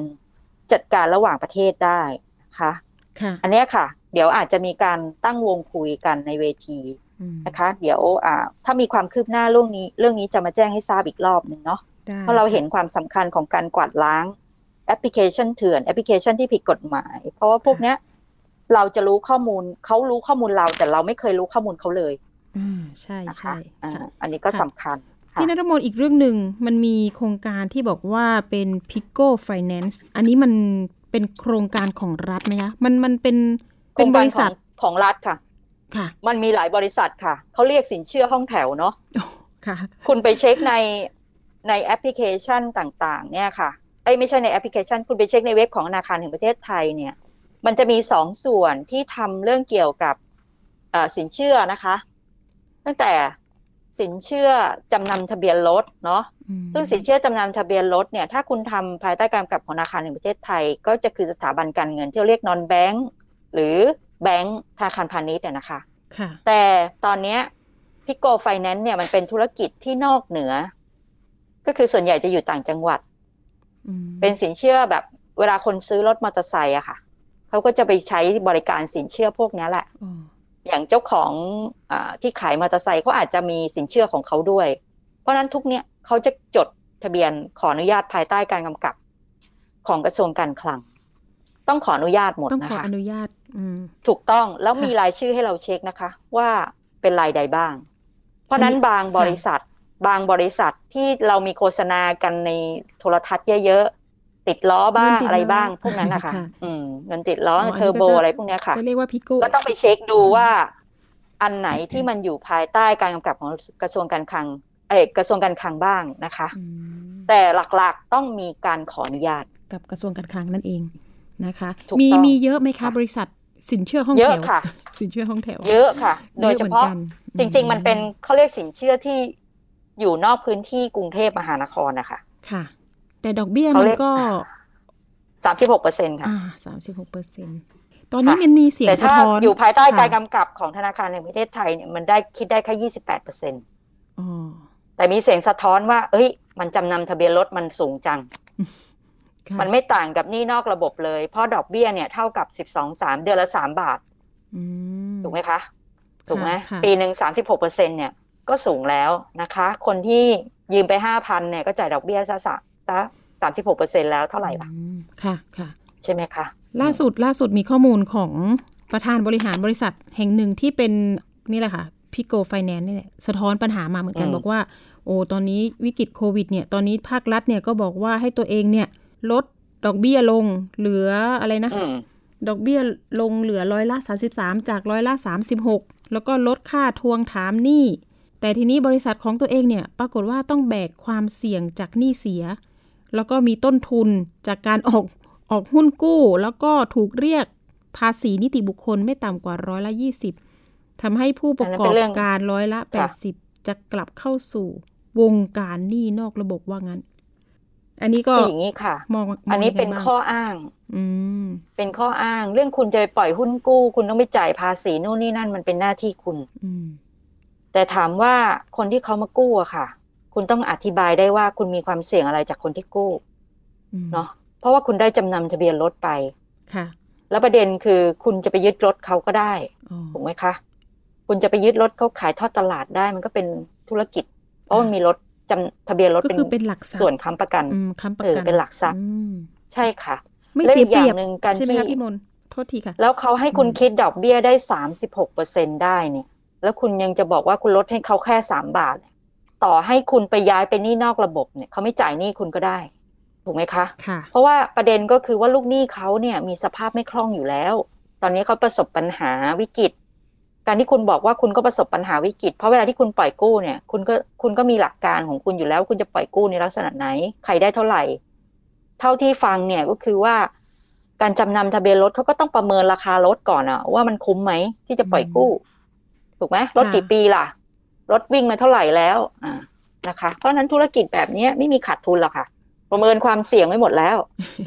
จัดการระหว่างประเทศได้นะคะค่ะ อันเนี้ยค่ะ เดี๋ยวอาจจะมีการตั้งวงคุยกันในเวทีอืมนะคะ เดี๋ยวอ่าถ้ามีความคืบหน้าเรื่องนี้ เรื่องนี้จะมาแจ้งให้ทราบอีกรอบหนึ่งเนาะได้เพราะเราเห็นความสำคัญของการกวาดล้างแอปพลิเคชันเถื่อนแอปพลิเคชันที่ผิดกฎหมาย เพราะว่าพวกเนี้ย เราจะรู้ข้อมูลเขารู้ข้อมูลเรา แต่เราไม่เคยรู้ข้อมูลเขาเลยอ่าใช่นะใช่คะอ่าค่ะอันนี้ก็ค่ะสำคัญค่ะ พี่นรมนอีกเรื่องหนึ่งมันมีโครงการที่บอกว่าเป็น Pico Finance อันนี้มันเป็นโครงการของรัฐไหมคะมันมันเป็นโครเป็นงบการริขษัอทงของรัฐค่ะ ค่ะ มันมีหลายบริษัทค่ะเขาเรียกสินเชื่อห้องแถวเนาะค่ะ คุณไปเช็คในในแอปพลิเคชันต่าง ๆ เนี่ยค่ะเอ้ยไม่ใช่ในแอปพลิเคชัน คุณไปเช็คในเว็บของธนาคารแห่งประเทศไทยเนี่ย มันจะมีสองส่วนที่ทำเรื่องเกี่ยวกับสินเชื่อนะคะ ตั้งแต่ สินเชื่อจำนำทะเบียนรถเนาะซึ่งสินเชื่อจำนำทะเบียนรถเนี่ยถ้าคุณทำภายใต้การกำกับของธนาคารแห่งประเทศไทย ก็จะคือสถาบันการเงินที่เรียกนอนแบงก์หรือแบงก์ธนาคารพาณิชย์นะคะค่ะแต่ตอนนี้พิโกไฟแนนซ์เนี่ยมันเป็นธุรกิจที่นอกเหนือ ก็คือส่วนใหญ่จะอยู่ต่างจังหวัด เป็นสินเชื่อแบบเวลาคนซื้อรถมอเตอร์ไซค์อะค่ะ เขาก็จะไปใช้บริการสินเชื่อพวกนี้แหละ อย่างเจ้าของอที่ขายมอเตอร์ไซค์เขาอาจจะมีสินเชื่อของเขาด้วย เพราะนั้นทุกเนี้ยเขาจะจดทะเบียนขออนุญาตภายใต้การกำกับของกระทรวงการคลัง ต้องขออนุญาตหมดนะคะต้องขออนุญาตถูกต้องแล้วมีรายชื่อให้เราเช็คนะคะ ว่าเป็นรายใดบ้าง เพราะนั้นบางบริษัท บางบริษัทที่เรามีโฆษณากันในโทรทัศน์เยอะๆ ติดล้อบ้างอะไรบ้างพวกนั้นนะคะอืมเงินติดล้อเทอร์โบอะไรพวกนี้ค่ะจะเรียกว่า pico ก็ต้องไปเช็คดูว่า อันไหนที่มันอยู่ภายใต้การกำกับของกระทรวงการคลังเอกกระทรวงการคลังบ้างนะคะ แต่หลักๆต้องมีการขออนุญาตกับกระทรวงการคลังนั่นเองนะคะมีมีเยอะไหมคะบริษัทสินเชื่อห้องแถวเยอะค่ะ สินเชื่อห้องแถว เยอะค่ะ โดยเฉพาะจริง ๆ มันเป็นเขาเรียกสินเชื่อที่อยู่นอกพื้นที่กรุงเทพมหานครนะคะค่ะ แต่ดอกเบี้ยมันก็สามสิบหกเปอร์เซ็นค่ะสามสิบหกเปอร์เซ็นตอนนี้มันมีเสียงสะท้อนอยู่ภายใต้การกำกับของธนาคารแห่งประเทศไทยเนี่ยมันได้คิดได้แค่ยี่สิบแปดเปอร์เซ็นต์แต่มีเสียงสะท้อนว่า เอ้ย มันจำนำทะเบียนรถมันสูงจัง มันไม่ต่างกับหนี้นอกระบบเลย เพราะดอกเบี้ยเนี่ยเท่ากับสิบสองสามเดือนละสามบาทถูกไหมคะ ถูกไหมปีหนึ่งสามสิบหกเปอร์เซ็นเนี่ยก็สูงแล้วนะคะ คนที่ยืมไปห้าพันเนี่ยก็จ่ายดอกเบี้ยซะ สะสามสิบหกเปอร์เซ็นแล้วเท่าไหร่ล่ะค่ะค่ะ ใช่ไหมคะ ล่าสุดล่าสุดมีข้อมูลของประธานบริหารบริษัทแห่งหนึ่งที่เป็นนี่แหละค่ะพิโกไฟแนนซ์นี่แหละสะท้อนปัญหามาเหมือนกันบอกว่า โอ้ตอนนี้วิกฤตโควิดเนี่ยตอนนี้ภาครัฐเนี่ยก็บอกว่าให้ตัวเองเนี่ยลดดอกเบี้ยลงเหลืออะไรนะ ดอกเบี้ยลงเหลือร้อยละ33จากร้อยละ36แล้วก็ลดค่าทวงถามหนี้แต่ทีนี้บริษัทของตัวเองเนี่ยปรากฏว่าต้องแบกความเสี่ยงจากหนี้เสีย แล้วก็มีต้นทุนจากการออกออกหุ้นกู้ แล้วก็ถูกเรียกภาษีนิติบุคคลไม่ต่ำกว่าร้อยละ20ทำให้ผู้ประกอบการร้อยละ80จะกลับเข้าสู่วงการหนี้นอกระบบว่างั้น อันนี้ก็อย่างนี้ค่ะมองอันนี้เป็นข้ออ้าง อืเป็นข้ออ้าง เรื่องคุณจะไปปล่อยหุ้นกู้ คุณต้องไปจ่ายภาษีนู่นนี่นั่นมันเป็นหน้าที่คุณ อืแต่ถามว่าคนที่เขามากู้อะค่ะ คุณต้องอธิบายได้ว่าคุณมีความเสี่ยงอะไรจากคนที่กู้เนาะเพราะว่าคุณได้จำนำทะเบียนรถไปค่ะ แล้วประเด็นคือคุณจะไปยึดรถเขาก็ได้ถูกไหมคะ คุณจะไปยึดรถเขาขายทอดตลาดได้มันก็เป็นธุรกิจ เพราะมันมีรถจำทะเบียนรถก็คือเป็นหลักส่วนค้ำประกันค้ำประกันเป็นหลักทรัพย์ใช่ค่ะไม่เสียเปรียบใช่ไหมคะพี่มนโทษทีค่ะ แล้วเขาให้คุณคิดดอกเบี้ยได้สามสิบหกเปอร์เซ็นได้เนี่ย แล้วคุณยังจะบอกว่าคุณลดให้เขาแค่สามบาท ต่อให้คุณไปย้ายไปนี่นอกระบบเนี่ยเขาไม่จ่ายหนี้คุณก็ได้ถูกไหมคะค่ะเพราะว่าประเด็นก็คือว่าลูกหนี้เขาเนี่ยมีสภาพไม่คล่องอยู่แล้ว ตอนนี้เขาประสบปัญหาวิกฤต การที่คุณบอกว่าคุณก็ประสบปัญหาวิกฤต เพราะเวลาที่คุณปล่อยกู้เนี่ย คุณก็คุณก็มีหลักการของคุณอยู่แล้ว คุณจะปล่อยกู้ในลักษณะไหน ใครได้เท่าไหร่ เท่าที่ฟังเนี่ยก็คือว่า การจำนำทะเบียนรถเขาก็ต้องประเมินราคารถก่อนอะว่ามันคุ้มไหมที่จะปล่อยกู้ ถูกไหมรถกี่ปีล่ะ รถวิ่งมาเท่าไหร่แล้วอ่านะคะ เพราะฉะนั้นธุรกิจแบบนี้ไม่มีขาดทุนหรอกค่ะ ประเมินความเสี่ยงไว้หมดแล้ว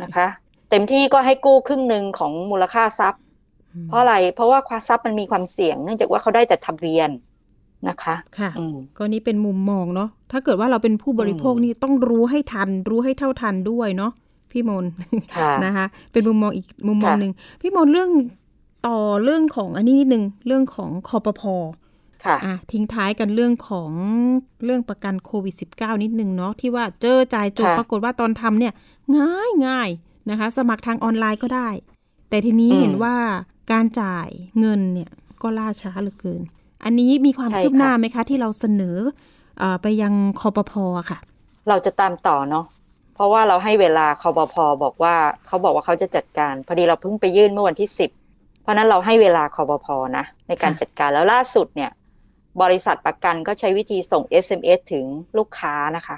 นะคะ เต็มที่ก็ให้กู้ครึ่งหนึ่งของมูลค่าทรัพย์ เพราะอะไรเพราะว่าความทรัพย์มันมีความเสี่ยง เนื่องจากว่าเขาได้แต่ทะเบียนนะคะค่ะก็นี่เป็นมุมมองเนาะถ้าเกิดว่าเราเป็นผู้บริโภคนี่ต้องรู้ให้ทัน รู้ให้เท่าทันด้วยเนาะพี่มนนะคะ เป็นมุมมองอีกมุมมองหนึ่งพี่มนเรื่องต่อเรื่องของอันนี้นิดนึงเรื่องของคอปพ ค่ะอะทิ้งท้ายกันเรื่องของเรื่องประกันโควิด -19 นิดนึงเนาะที่ว่าเจอจ่ายจบปรากฏว่าตอนทำเนี่ย ง่ายง่ายนะคะ สมัครทางออนไลน์ก็ได้ แต่ทีนี้เห็นว่าการจ่ายเงินเนี่ยก็ล่าช้าเหลือเกิน อันนี้มีความคืบหน้าไหมคะ ที่เราเสนออไปยังคอปพอค่ะ เราจะตามต่อเนาะเพราะว่าเราให้เวลาคอปพอบอกว่าเขาบอกว่าเขาจะจัดการ พอดีเราเพิ่งไปยื่นเมื่อวันที่สิบเพราะนั้นเราให้เวลาคอปพอนะในการจัดการแล้วล่าสุดเนี่ย บริษัทประกันก็ใช้วิธีส่ง SMS ถึงลูกค้านะคะ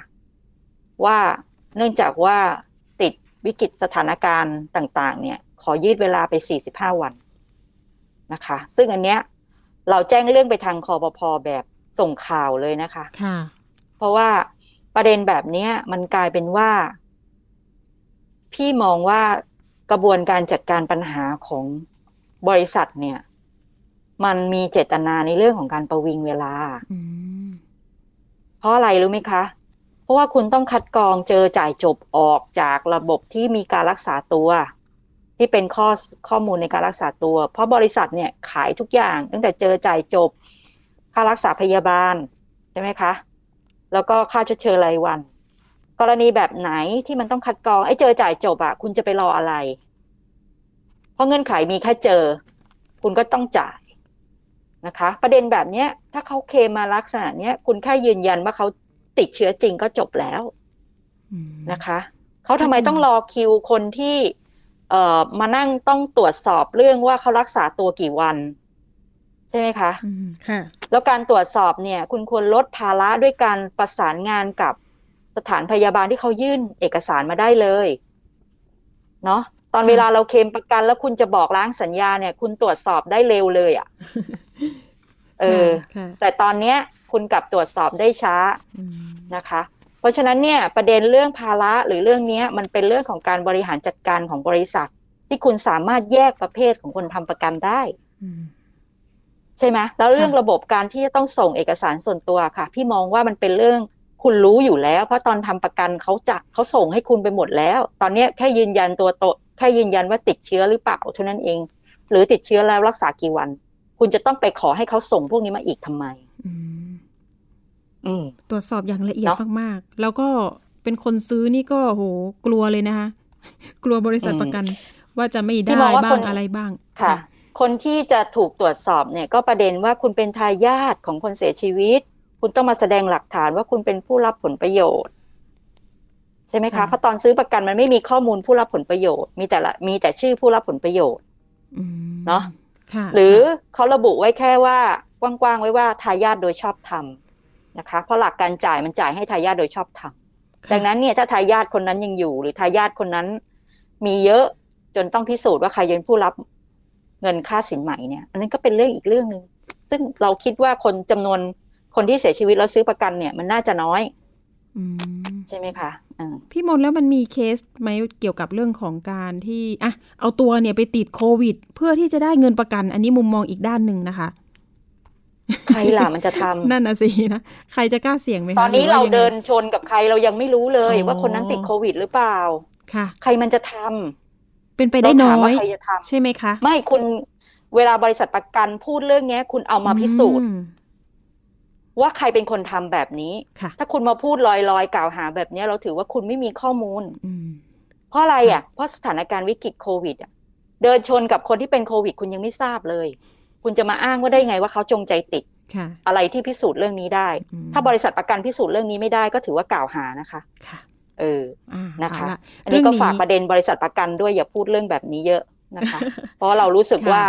ว่าเนื่องจากว่าติดวิกฤตสถานการณ์ต่าง ๆ เนี่ย ขอยืดเวลาไป 45 วันนะคะ ซึ่งอันเนี้ยเราแจ้งเรื่องไปทางคอปพอแบบส่งข่าวเลยนะคะค่ะเพราะว่าประเด็นแบบเนี้ยมันกลายเป็นว่า พี่มองว่ากระบวนการจัดการปัญหาของบริษัทเนี่ย มันมีเจตนาในเรื่องของการประวิงเวลาอืมเพราะอะไรรู้ไหมคะ เพราะว่าคุณต้องคัดกรองเจอจ่ายจบออกจากระบบที่มีการรักษาตัว ที่เป็นข้อข้อมูลในการรักษาตัว เพราะบริษัทเนี่ยขายทุกอย่าง ตั้งแต่เจอจ่ายจบ ค่ารักษาพยาบาลใช่ไหมคะ แล้วก็ค่าชดเชยรายวัน กรณีแบบไหนที่มันต้องคัดกรองไอ้เจอจ่ายจบอะคุณจะไปรออะไร เพราะเงื่อนไขมีแค่เจอ คุณก็ต้องจ่าย นะคะ ประเด็นแบบเนี้ยถ้าเขาเคลมมาลักษณะเนี้ยคุณแค่ยืนยันว่าเขาติดเชื้อจริงก็จบแล้วอืมนะคะเขาทำไมต้องรอคิวคนที่เอ่อมานั่งต้องตรวจสอบเรื่องว่าเขารักษาตัวกี่วัน ใช่ไหมคะอืมค่ะ แล้วการตรวจสอบเนี่ย คุณควรลดภาระด้วยการประสานงานกับสถานพยาบาลที่เขายื่นเอกสารมาได้เลย เนาะ ตอนค่ะเวลาเราเคลมประกันแล้วคุณจะบอกล้างสัญญาเนี่ย คุณตรวจสอบได้เร็วเลยอะ่ะเออค่ะแต่ตอนเนี้ยคุณกลับตรวจสอบได้ช้าอืมนะคะ เพราะฉะนั้นเนี่ยประเด็นเรื่องภาระหรือเรื่องเนี้ยมันเป็นเรื่องของการบริหารจัดการของบริษัท ที่คุณสามารถแยกประเภทของคนทำประกันได้อืมใช่ไหมแล้วเรื่องค่ะระบบการที่จะต้องส่งเอกสารส่วนตัวค่ะ พี่มองว่ามันเป็นเรื่อง คุณรู้อยู่แล้ว เพราะตอนทำประกันเขาจะเขาส่งให้คุณไปหมดแล้ว ตอนเนี้ยแค่ยืนยันตัวโตแค่ยืนยันว่าติดเชื้อหรือเปล่าเท่านั้นเอง หรือติดเชื้อแล้วรักษากี่วัน คุณจะต้องไปขอให้เขาส่งพวกนี้มาอีกทำไมอืมอืมตรวจสอบอย่างละเอียดเนอะมากๆ แล้วก็เป็นคนซื้อนี่ก็โหกลัวเลยนะคะ กลัวบริษัทอืมประกัน ว่าจะไม่พี่ได้มองว่าบ้าคงนอะไรบ้างค่ะ คนที่จะถูกตรวจสอบเนี่ย ก็ประเด็นว่าคุณเป็นทายาทของคนเสียชีวิต คุณต้องมาแสดงหลักฐานว่าคุณเป็นผู้รับผลประโยชน์ ใช่ไหมคะเพราะตอนซื้อประกันมันไม่มีข้อมูลผู้รับผลประโยชน์ มีแต่ละมีแต่ชื่อผู้รับผลประโยชน์อืมเนอะค่ะหรือเขาระบุไว้แค่ว่ากว้างๆไว้ว่าทายาทโดยชอบธรรมนะคะ เพราะหลักการจ่ายมันจ่ายให้ทายาทโดยชอบธรรมค่ะดังนั้นเนี่ยถ้าทายาทคนนั้นยังอยู่ หรือทายาทคนนั้น มีเยอะจนต้องพิสูจน์ว่าใครเป็นผู้รับเงินค่าสินไหมเนี่ย อันนั้นก็เป็นเรื่องอีกเรื่องหนึ่งซึ่งเราคิดว่าคนจำนวน คนที่เสียชีวิตแล้วซื้อประกันเนี่ยมันน่าจะน้อยอืมใช่ไหมคะอ่าพี่มนต์แล้วมันมีเคสไหมเกี่ยวกับเรื่องของการที่อะเอาตัวเนี่ยไปติดโควิด เพื่อที่จะได้เงินประกัน อันนี้มุมมองอีกด้านหนึ่งนะคะ ใครล่ะมันจะทำนั่นน่ะสินะใครจะกล้าเสี่ยงไหมคะตอนนี้หว่เรายังไงเดินชนกับใครเรายังไม่รู้เลยอ๋อว่าคนนั้นติดโควิดหรือเปล่า ค่ะ ใครมันจะทำเป็นไปได้น้เราถามอว่ายใครจะทำใช่ไหมคะ ไม่คุณเวลาบริษัทประกันพูดเรื่องเนี้ยคุณเอามาพิสูจน์อืม ว่าใครเป็นคนทำแบบนี้ค่ะถ้าคุณมาพูดลอยๆ กล่าวหาแบบเนี้ยเราถือว่าคุณไม่มีข้อมูลอืมเพราะอะไรอะ เพราะสถานการณ์วิกฤตโควิดอะเดินชนกับคนที่เป็นโควิด คุณยังไม่ทราบเลย คุณจะมาอ้างว่าได้ไงว่าเขาจงใจติดค่ะอะไรที่พิสูจน์เรื่องนี้ได้อืมถ้าบริษัทประกันพิสูจน์เรื่องนี้ไม่ได้ก็ถือว่ากล่าวหานะคะค่ะเอออ่านะคะเอาละอันนี้ก็เรื่องฝากประเด็นบริษัทประกันด้วยอย่าพูดเรื่องแบบนี้เยอะนะคะ เพราะเรารู้สึกค่ะว่า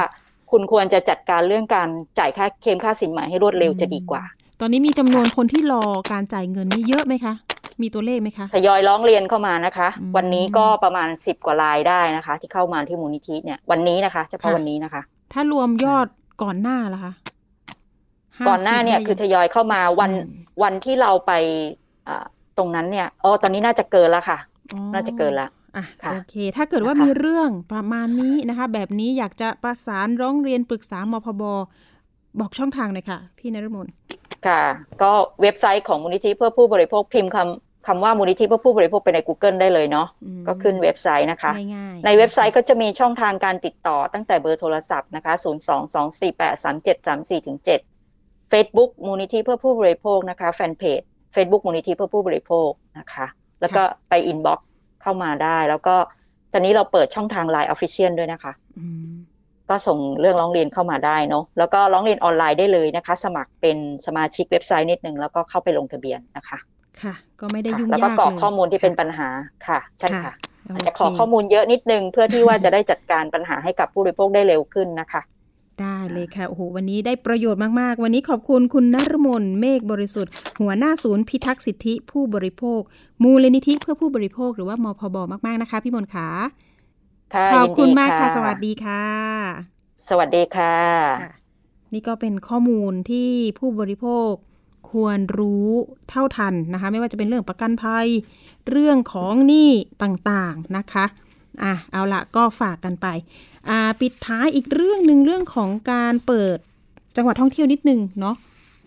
คุณควรจะจัดการเรื่องการจ่ายค่าเคลมค่าสินไหมให้รวดเร็วจะดีกว่า ตอนนี้มีจำนวนคนที่รอการจ่ายเงินนี่เยอะไหมคะ มีตัวเลขไหมคะทยอยร้องเรียนเข้ามานะคะอืมวันนี้ก็ประมาณสิบกว่ารายได้นะคะ ที่เข้ามาที่มูลนิธิเนี่ยวันนี้นะคะเฉพาะค่ะวันนี้นะคะ ถ้ารวมยอดก่อนหน้าล่ะคะ50ก่อนหน้าเนี่ยได้คือทยอยเข้ามาวันอืมวันที่เราไปอ่าตรงนั้นเนี่ยอ๋อตอนนี้น่าจะเกินแล้วค่ะอ๋อน่าจะเกินละอะค่ะโอเค ถ้าเกิดว่านะคะมีเรื่องประมาณนี้นะคะ แบบนี้อยากจะประสานร้องเรียนปรึกษามพบบอกช่องทางหน่อยค่ะ พี่นรมน ค่ะ ก็เว็บไซต์ของมูลนิธิเพื่อผู้บริโภคพิมพ์คำคำว่ามูลนิธิเพื่อผู้บริโภคไปใน Google ได้เลยเนาะอืมก็ขึ้นเว็บไซต์นะคะง่ายๆในเว็บไซต์ก็จะมีช่องทางการติดต่อตั้งแต่เบอร์โทรศัพท์นะคะ 0 2 2 4 8 3 7 3 4ถึง7 Facebook มูลนิธิเพื่อผู้บริโภคนะคะแฟนเพจ Facebook มูลนิธิเพื่อผู้บริโภคนะคะ แล้วก็ไป inbox เข้ามาได้ แล้วก็ตอนนี้เราเปิดช่องทาง Line Official ด้วยนะคะอืม ก็ส่งเรื่องร้องเรียนเข้ามาได้เนาะแล้วก็ร้องเรียนออนไลน์ได้เลยนะคะ สมัครเป็นสมาชิกเว็บไซต์นิดนึงแล้วก็เข้าไปลงทะเบียนนะคะ ค่ะ ก็ไม่ได้ยุ่งแล้วยากก็กรอกเลยข้อมูลที่เป็นค่ะปัญหาค่ะ ใช่ค่ะโอาจจะขอข้อมูลเยอะนิดนึง เพื่อที่ว่าจะได้จัดการปัญหาให้กับผู้บริโภคได้เร็วขึ้นนะคะได้เลยค่ะ โอ้โห วันนี้ได้ประโยชน์มากๆ วันนี้ขอบคุณคุณนรมนเมฆบริสุทธิ์ หัวหน้าศูนย์พิทักษ์สิทธิผู้บริโภค มูลนิธิเพื่อผู้บริโภคหรือว่ามพบมากๆนะคะ พี่มนขา ขอบคุณมากค่ะ สวัสดีค่ะ สวัสดีค่ะ นี่ก็เป็นข้อมูลที่ผู้บริโภคควรรู้เท่าทันนะคะ ไม่ว่าจะเป็นเรื่องประกันภัย เรื่องของหนี้ต่างๆนะคะอะเอาละก็ฝากกันไปอ่าปิดท้ายอีกเรื่องหนึ่งเรื่องของการเปิดจังหวัดท่องเที่ยวนิดนึงเนาะ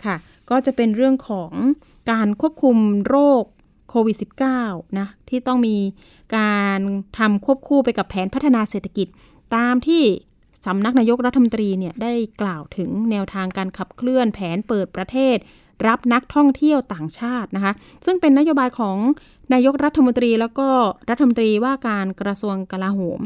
ค่ะ ก็จะเป็นเรื่องของการควบคุมโรค โควิด -19 นะที่ต้องมีการทำควบคู่ไปกับแผนพัฒนาเศรษฐกิจ ตามที่สำนักนายกรัฐมนตรีเนี่ยได้กล่าวถึงแนวทางการขับเคลื่อนแผนเปิดประเทศ รับนักท่องเที่ยวต่างชาตินะคะ ซึ่งเป็นนโยบายของนายกรัฐมนตรีแล้วก็รัฐมนตรีว่าการกระทรวงกลาโหม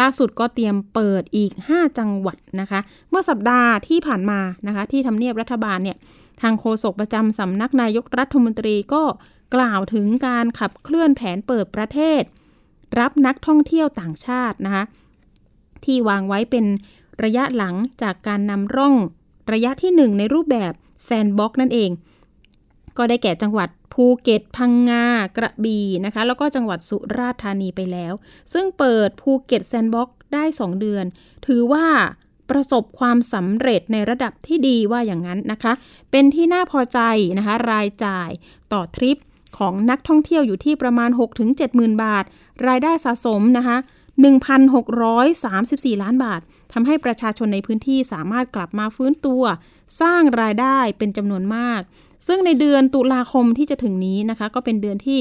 ล่าสุดก็เตรียมเปิดอีก 5 จังหวัดนะคะ เมื่อสัปดาห์ที่ผ่านมานะคะ ที่ทำเนียบรัฐบาลเนี่ยทางโฆษกประจำสำนักนายกรัฐมนตรีก็ กล่าวถึงการขับเคลื่อนแผนเปิดประเทศ รับนักท่องเที่ยวต่างชาตินะคะที่วางไว้เป็นระยะหลังจากการนำร่องระยะที่ 1 ในรูปแบบ sandbox นั่นเอง ก็ได้แก่จังหวัดภูเก็ต พังงา กระบี่นะคะ แล้วก็จังหวัดสุราษฎร์ธานีไปแล้ว ซึ่งเปิดภูเก็ต sandboxได้ 2 เดือน ถือว่าประสบความสำเร็จในระดับที่ดีว่าอย่างนั้นนะคะ เป็นที่น่าพอใจนะคะ รายจ่ายต่อทริป ของนักท่องเที่ยวอยู่ที่ประมาณ 6-70,000 บาท รายได้สะสมนะคะ1,634 ล้านบาททำให้ประชาชนในพื้นที่สามารถกลับมาฟื้นตัว สร้างรายได้เป็นจำนวนมาก ซึ่งในเดือนตุลาคมที่จะถึงนี้นะคะ ก็เป็นเดือนที่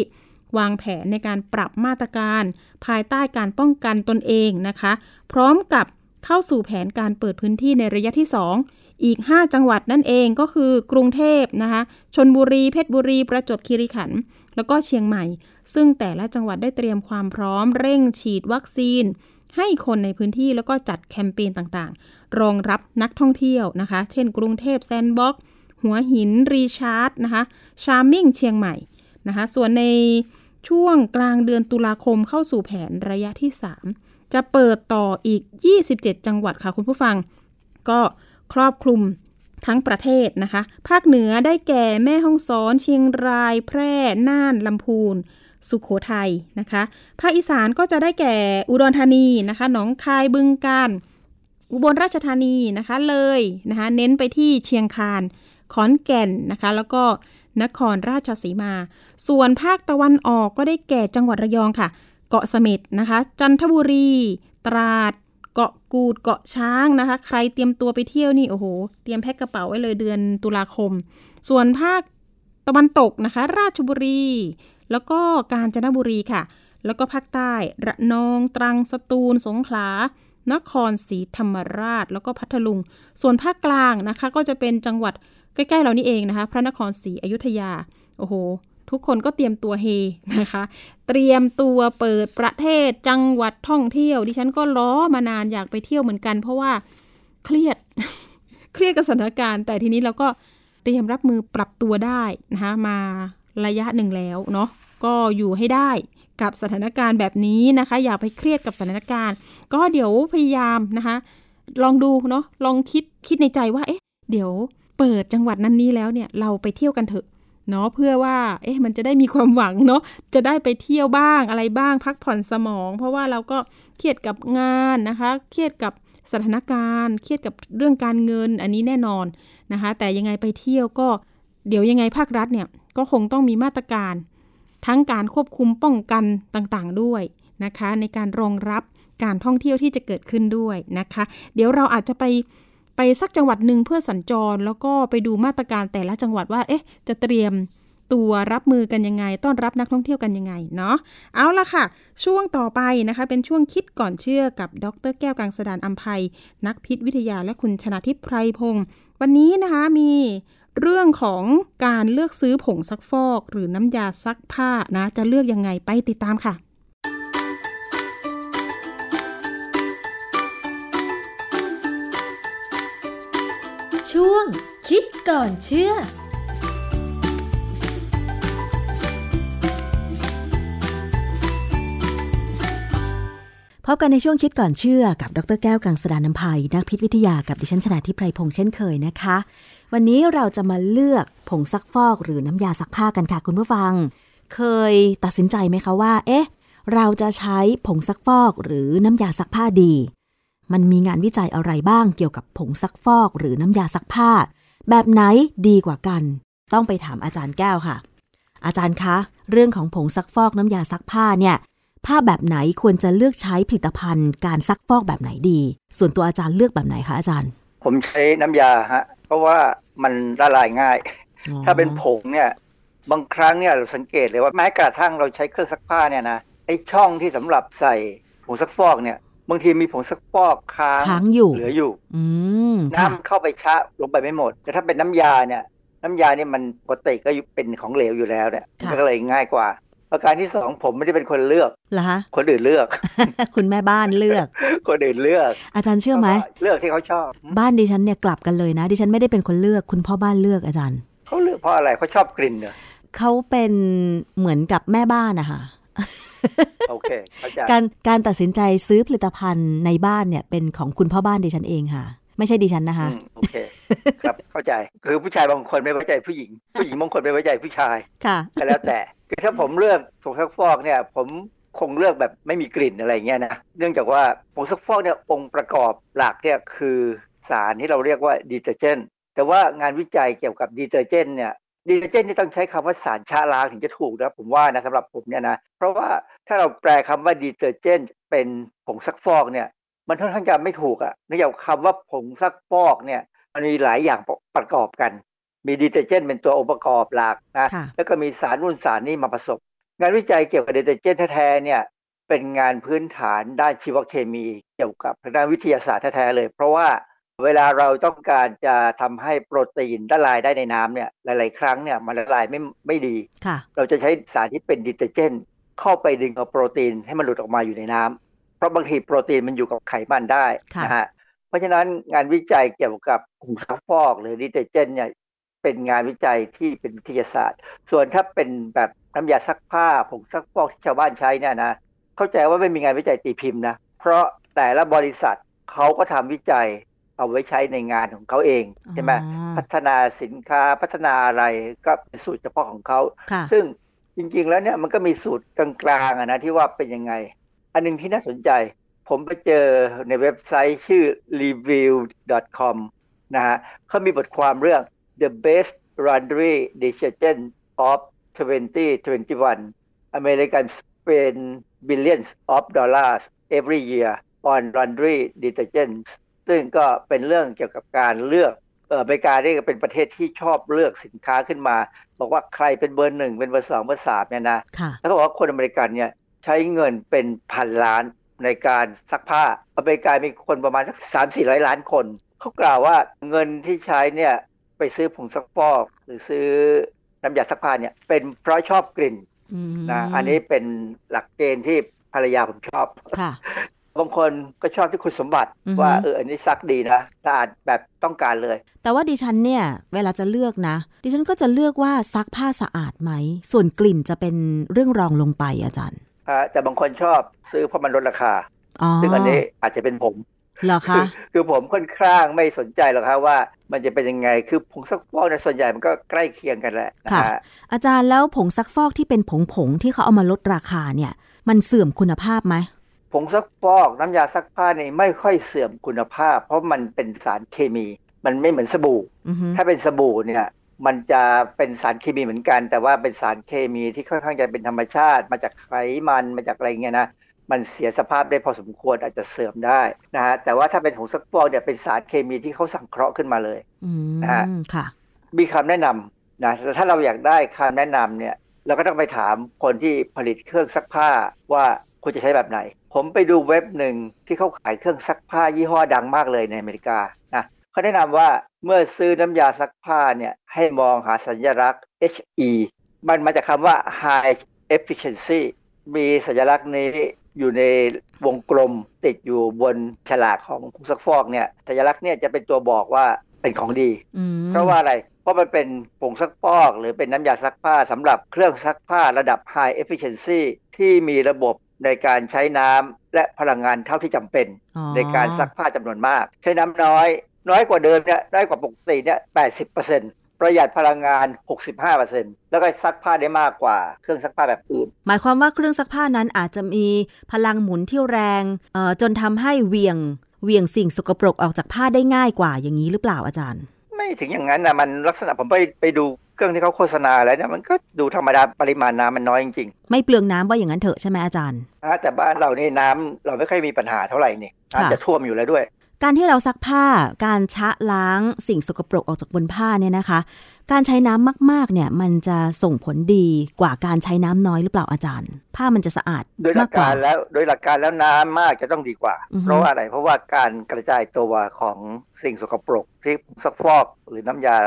วางแผนในการปรับมาตรการ ภายใต้การป้องกันตนเองนะคะ พร้อมกับเข้าสู่แผนการเปิดพื้นที่ในระยะที่ 2 อีก 5 จังหวัดนั่นเองก็คือกรุงเทพนะคะชนบุรีเพชรบุรี ประจวบคีรีขันธ์แล้วก็เชียงใหม่ ซึ่งแต่ละจังหวัดได้เตรียมความพร้อมเร่งฉีดวัคซีน ให้คนในพื้นที่แล้วก็จัดแคมเปญต่างๆ รองรับนักท่องเที่ยวนะคะ เช่น กรุงเทพแซนด์บ็อกหัวหิน recharge นะคะ charming เชียงใหม่นะคะส่วนในช่วงกลางเดือนตุลาคมเข้าสู่แผนระยะที่ 3 จะเปิดต่ออีก 27 จังหวัดค่ะคุณผู้ฟัง ก็ ครอบคลุมทั้งประเทศนะคะ ภาคเหนือได้แก่แม่ฮ่องสอน เชียงราย แพร่น่านลำพูน สุโขทัยนะคะ ภาคอีสานก็จะได้แก่อุดรธานีนะคะหนองคายบึงกาฬอุบลราชธานีนะคะเลยนะคะ เน้นไปที่เชียงคานขอนแก่นนะคะ แล้วก็นครราชสีมา ส่วนภาคตะวันออกก็ได้แก่จังหวัดระยองค่ะ เกาะเสม็ดนะคะ จันทบุรี ตราด เกาะกูดเกาะช้างนะคะ ใครเตรียมตัวไปเที่ยวนี่โอ้โห เตรียมแพ็คกระเป๋าไว้เลยเดือนตุลาคม ส่วนภาคตะวันตกนะคะ ราชบุรี แล้วก็กาญจนบุรีค่ะ แล้วก็ภาคใต้ระนองตรังสตูลสงขลานครศรีธรรมราช แล้วก็พัทลุง ส่วนภาคกลางนะคะ ก็จะเป็นจังหวัดใกล้ๆเรานี่เองนะคะ พระนครศรีอยุธยา โอ้โห ทุกคนก็เตรียมตัวเฮนะคะ เตรียมตัวเปิดประเทศจังหวัดท่องเที่ยว ดิฉันก็ล้อมานานอยากไปเที่ยวเหมือนกัน เพราะว่าเครียดเครียดกับสถานการณ์ แต่ทีนี้เราก็เตรียมรับมือปรับตัวได้นะคะมาระยะหนึ่งแล้วเนาะก็อยู่ให้ได้กับสถานการณ์แบบนี้นะคะ อย่าไปเครียดกับสถานการณ์ ก็เดี๋ยวพยายามนะคะ ลองดูเนาะลองคิดคิดในใจว่าเอ๊ะ เดี๋ยวเปิดจังหวัดนั้นนี้แล้วเนี่ยเราไปเที่ยวกันเถอะ เนาะเพื่อว่า เอ๊ะมันจะได้มีความหวังเนาะจะได้ไปเที่ยวบ้างอะไรบ้าง พักผ่อนสมอง เพราะว่าเราก็เครียดกับงานนะคะ เครียดกับสถานการณ์ เครียดกับเรื่องการเงินอันนี้แน่นอนนะคะ แต่ยังไงไปเที่ยวก็เดี๋ยวยังไงภาครัฐเนี่ยก็คงต้องมีมาตรการ ทั้งการควบคุมป้องกันต่างๆด้วยนะคะ ในการรองรับการท่องเที่ยวที่จะเกิดขึ้นด้วยนะคะ เดี๋ยวเราอาจจะไป ไปสักจังหวัดหนึ่งเพื่อสัญจร แล้วก็ไปดูมาตรการแต่ละจังหวัดว่า เอ๊ะ จะเตรียมตัวรับมือกันยังไง ต้อนรับนักท่องเที่ยวกันยังไงเนาะเอาละค่ะ ช่วงต่อไปนะคะ เป็นช่วงคิดก่อนเชื่อกับดรแก้วกังสดานอัมภัย นักพิษวิทยาและคุณชนาทิพย์ไพรพงศ์วันนี้นะคะมีเรื่องของการเลือกซื้อผงซักฟอก หรือน้ำยาซักผ้านะ จะเลือกยังไงไปติดตามค่ะ ช่วง คิดก่อนเชื่อพบกันในช่วงคิดก่อนเชื่อกับดรแก้วกังสดานนภัยนักพิษวิทยากับดิฉันชนะทิพไพรพงษ์เช่นเคยนะคะ วันนี้เราจะมาเลือกผงซักฟอกหรือน้ำยาซักผ้ากันค่ะคุณผู้ฟัง เคยตัดสินใจไหมคะว่า เอ๊ะ เราจะใช้ผงซักฟอกหรือน้ำยาซักผ้าดี มันมีงานวิจัยอะไรบ้างเกี่ยวกับผงซักฟอกหรือน้ำยาซักผ้า แบบไหนดีกว่ากัน ต้องไปถามอาจารย์แก้วค่ะ อาจารย์คะ เรื่องของผงซักฟอกน้ำยาซักผ้าเนี่ยผ้าแบบไหนควรจะเลือกใช้ผลิตภัณฑ์การซักฟอกแบบไหนดี ส่วนตัวอาจารย์เลือกแบบไหนคะอาจารย์ ผมใช้น้ำยาฮะเพราะว่ามันละลายง่ายอ๋อถ้าเป็นผงเนี่ยบางครั้งเนี่ยเราสังเกตเลยว่าแม้กระทั่งเราใช้เครื่องซักผ้าเนี่ยนะไอช่องที่สำหรับใส่ผงซักฟอกเนี่ย บางทีมีผงซักฟอกค้างค้างอยู่เหลืออยู่ อืมค่ะน้ำเข้าไปชะลงไปไม่หมด แต่ถ้าเป็นน้ำยาเนี่ย น้ำยาเนี่ยมันปกติก็เป็นของเหลวอยู่แล้วเนี่ยค่ะมันก็เลยง่ายกว่าประการที่สองผมไม่ได้เป็นคนเลือกเหรอคะคนอื่นเลือก คุณแม่บ้านเลือก คนอื่นเลือก อาจารย์เชื่อไหมเลือกที่เขาชอบ บ้านดิฉันเนี่ยกลับกันเลยนะ ดิฉันไม่ได้เป็นคนเลือก คุณพ่อบ้านเลือกอาจารย์เขาเลือกเพราะอะไรเขาชอบกลิ่นเนอะเขาเป็นเหมือนกับแม่บ้านนะคะ โอเคเข้าใจการการตัดสินใจซื้อผลิตภัณฑ์ในบ้านเนี่ยเป็นของคุณพ่อบ้านดิฉันเองค่ะ ไม่ใช่ดิฉันนะคะอืมโอเคครับเข้าใจคือผู้ชายบางคนไม่ไว้ใจผู้หญิง ผู้หญิงบางคนไม่ไว้ใจผู้ชายค่ะก็แล้วแต่คือถ้าผมเลือกผงซักฟอกเนี่ย ผมคงเลือกแบบไม่มีกลิ่นอะไรเงี้ยนะเนื่องจากว่าผงซักฟอกเนี่ยองค์ประกอบหลักเนี่ยคือสารที่เราเรียกว่า detergent แต่ว่างานวิจัยเกี่ยวกับ detergent เนี่ย detergent นี่ต้องใช้คำว่าสารชะล้างถึงจะถูกนะผมว่านะสำหรับผมเนี่ยนะเพราะว่าถ้าเราแปลคำว่า detergent เป็นผงซักฟอกเนี่ย มันค่อนข้างจะไม่ถูกอะ่ะเนื่องจากคำว่าผงซักฟอกเนี่ยมันมีหลายอย่างประกอบกัน มี detergent เป็นตัวองค์ประกอบหลักนะค่ะแล้วก็มีสารนู่นสารนี่มาผสมงานวิจัยเกี่ยวกับ detergent แท้ๆเนี่ยเป็นงานพื้นฐานด้านชีวเคมี เกี่ยวกับทางด้านวิทยาศาสตร์แท้ๆเลย เพราะว่า เวลาเราต้องการจะทำให้โปรตีนละลายได้ในน้ำเนี่ยหลาย ๆ ครั้งเนี่ยมันละลายไม่ไม่ดีค่ะเราจะใช้สารที่เป็น detergentเข้าไปดึงเอาโปรตีนให้มันหลุดออกมาอยู่ในน้ำเพราะบางทีโปรตีนมันอยู่กับไขมันได้ค่ะนะฮะเพราะฉะนั้นงานวิจัยเกี่ยวกับผงซักฟอกหรือดีเตอร์เจนต์เนี่ยเป็นงานวิจัยที่เป็นวิทยาศาสตร์ ส่วนถ้าเป็นแบบน้ำยาซักผ้าผงซักฟอกที่ชาวบ้านใช้เนี่ยนะเข้าใจว่าไม่มีงานวิจัยตีพิมพ์นะเพราะแต่ละบริษัทเขาก็ทำวิจัย เอาไว้ใช้ในงานของเขาเองใช่ไหมอ๋อพัฒนาสินค้าพัฒนาอะไรก็เป็นสูตรเฉพาะของเขาค่ะซึ่งจริงๆแล้วเนี่ยมันก็มีสูตรกลางๆอะนะที่ว่าเป็นยังไง อันหนึงที่น่าสนใจ ผมไปเจอในเว็บไซต์ชื่อ review.com นะฮะเขามีบทความเรื่อง the best laundry detergent of 2021 Americans spend billions of dollars every year on laundry detergents ซึ่งก็เป็นเรื่องเกี่ยวกับการเลือกเอออเมริกานี่ก็เป็นประเทศที่ชอบเลือกสินค้าขึ้นมา บอกว่าใครเป็นเบอร์หนึ่งเป็นเบอร์สองเบอร์สามเนี่ยนะค่ะแล้วก็บอกว่าคนอเมริกันเนี่ยใช้เงินเป็นพันล้านในการซักผ้าอเมริกามีคนประมาณสักสามสี่ร้อยล้านคนเขากล่าวว่าเงินที่ใช้เนี่ยไปซื้อผงซักฟอก หรือซื้อน้ำยาซักผ้าเนี่ยเป็นเพราะชอบกลิ่นอืมนะอันนี้เป็นหลักเกณฑ์ที่ภรรยาผมชอบค่ะ บางคนก็ชอบที่คุณสมบัติอือฮึว่าเอออันนี้ซักดีนะสะอาดแบบต้องการเลย แต่ว่าดิฉันเนี่ย เวลาจะเลือกนะ ดิฉันก็จะเลือกว่าซักผ้าสะอาดไหม ส่วนกลิ่นจะเป็นเรื่องรองลงไปอาจารย์อ่าแต่บางคนชอบซื้อเพราะมันลดราคาอ๋อซึ่งอันนี้อาจจะเป็นผมเหรอคือคะคือผมค่อนข้างไม่สนใจหรอกครับว่ามันจะเป็นยังไงคือผงซักฟอกในยส่วนใหญ่มันก็ใกล้เคียงกันแหละนะค่ะฮะอาจารย์แล้วผงซักฟอกที่เป็นผงผงๆที่เขาเอามาลดราคาเนี่ย มันเสื่อมคุณภาพไหม ผงซักฟอกน้ำยาซักผ้านี่ไม่ค่อยเสื่อมคุณภาพ เพราะมันเป็นสารเคมี มันไม่เหมือนสบู่อือฮึถ้าเป็นสบู่เนี่ยมันจะเป็นสารเคมีเหมือนกัน แต่ว่าเป็นสารเคมีที่ค่อนข้างจะเป็นธรรมชาติ มาจากไขมันมาจากอะไรเงี้ยนะมันเสียสภาพได้พอสมควรอาจจะเสื่อมได้นะฮะแต่ว่าถ้าเป็นผงซักฟอกเนี่ยเป็นสารเคมีที่เขาสังเคราะห์ขึ้นมาเลยอืมนะฮะค่ะมีคำแนะนำนะแต่ถ้าเราอยากได้คำแนะนำเนี่ยเราก็ต้องไปถามคนที่ผลิตเครื่องซักผ้าว่า ควรจะใช้แบบไหน ผมไปดูเว็บหนึ่งที่เขาขายเครื่องซักผ้ายี่ห้อดังมากเลยในอเมริกานะเขาแนะนำว่าเมื่อซื้อน้ำยาซักผ้าเนี่ยให้มองหาสัญลักษณ์ HE มันมาจากคำว่า High Efficiency มีสัญลักษณ์นี้อยู่ในวงกลมติดอยู่บนฉลากของผงซักฟอกเนี่ยสัญลักษณ์เนี่ยจะเป็นตัวบอกว่าเป็นของดีอืมเพราะว่าอะไร เพราะมันเป็นผงซักฟอก หรือเป็นน้ำยาซักผ้าสำหรับเครื่องซักผ้าระดับ High Efficiency ที่มีระบบ ในการใช้น้ำและพลังงานเท่าที่จำเป็นอ๋อในการซักผ้าจำนวนมาก ใช้น้ำน้อย น้อยกว่าเดิมเนี่ยน้อยกว่าปกติเนี่ย80%ประหยัดพลังงาน 65%แล้วก็ซักผ้าได้มากกว่าเครื่องซักผ้าแบบอื่น หมายความว่าเครื่องซักผ้านั้นอาจจะมีพลังหมุนที่แรงเอ่อจนทำให้เหวียงเหวียงสิ่งสกปรกออกจากผ้าได้ง่ายกว่าอย่างนี้หรือเปล่าอาจารย์ไม่ ถึงอย่างนั้นนะมันลักษณะผมไปไปดูเครื่องที่เขาโฆษณาแล้วเนี่ยมันก็ดูธรรมดาปริมาณน้ำมันน้อยจริงไม่เปลืองน้ำว่าอย่างนั้นเถอะใช่ไหมอาจารย์ๆนะแต่บ้านเรานี่น้ำเราไม่ค่อยมีปัญหาเท่าไหร่นี่อาจจะท่วมอยู่แล้วด้วย การที่เราซักผ้าการชะล้างสิ่งสกปรกออกจากบนผ้าเนี่ยนะคะ การใช้น้ำมากๆ เนี่ย มันจะส่งผลดีกว่าการใช้น้ำน้อยหรือเปล่าอาจารย์ ผ้ามันจะสะอาดโดยหลัมากกกว่าการแล้วโดยหลักการแล้วน้ำมากจะต้องดีกว่าอือฮึเพราะว่าอะไรเพราะว่าการกระจายตัวของสิ่งสกปรกที่ซักฟอกหรือน้ำยา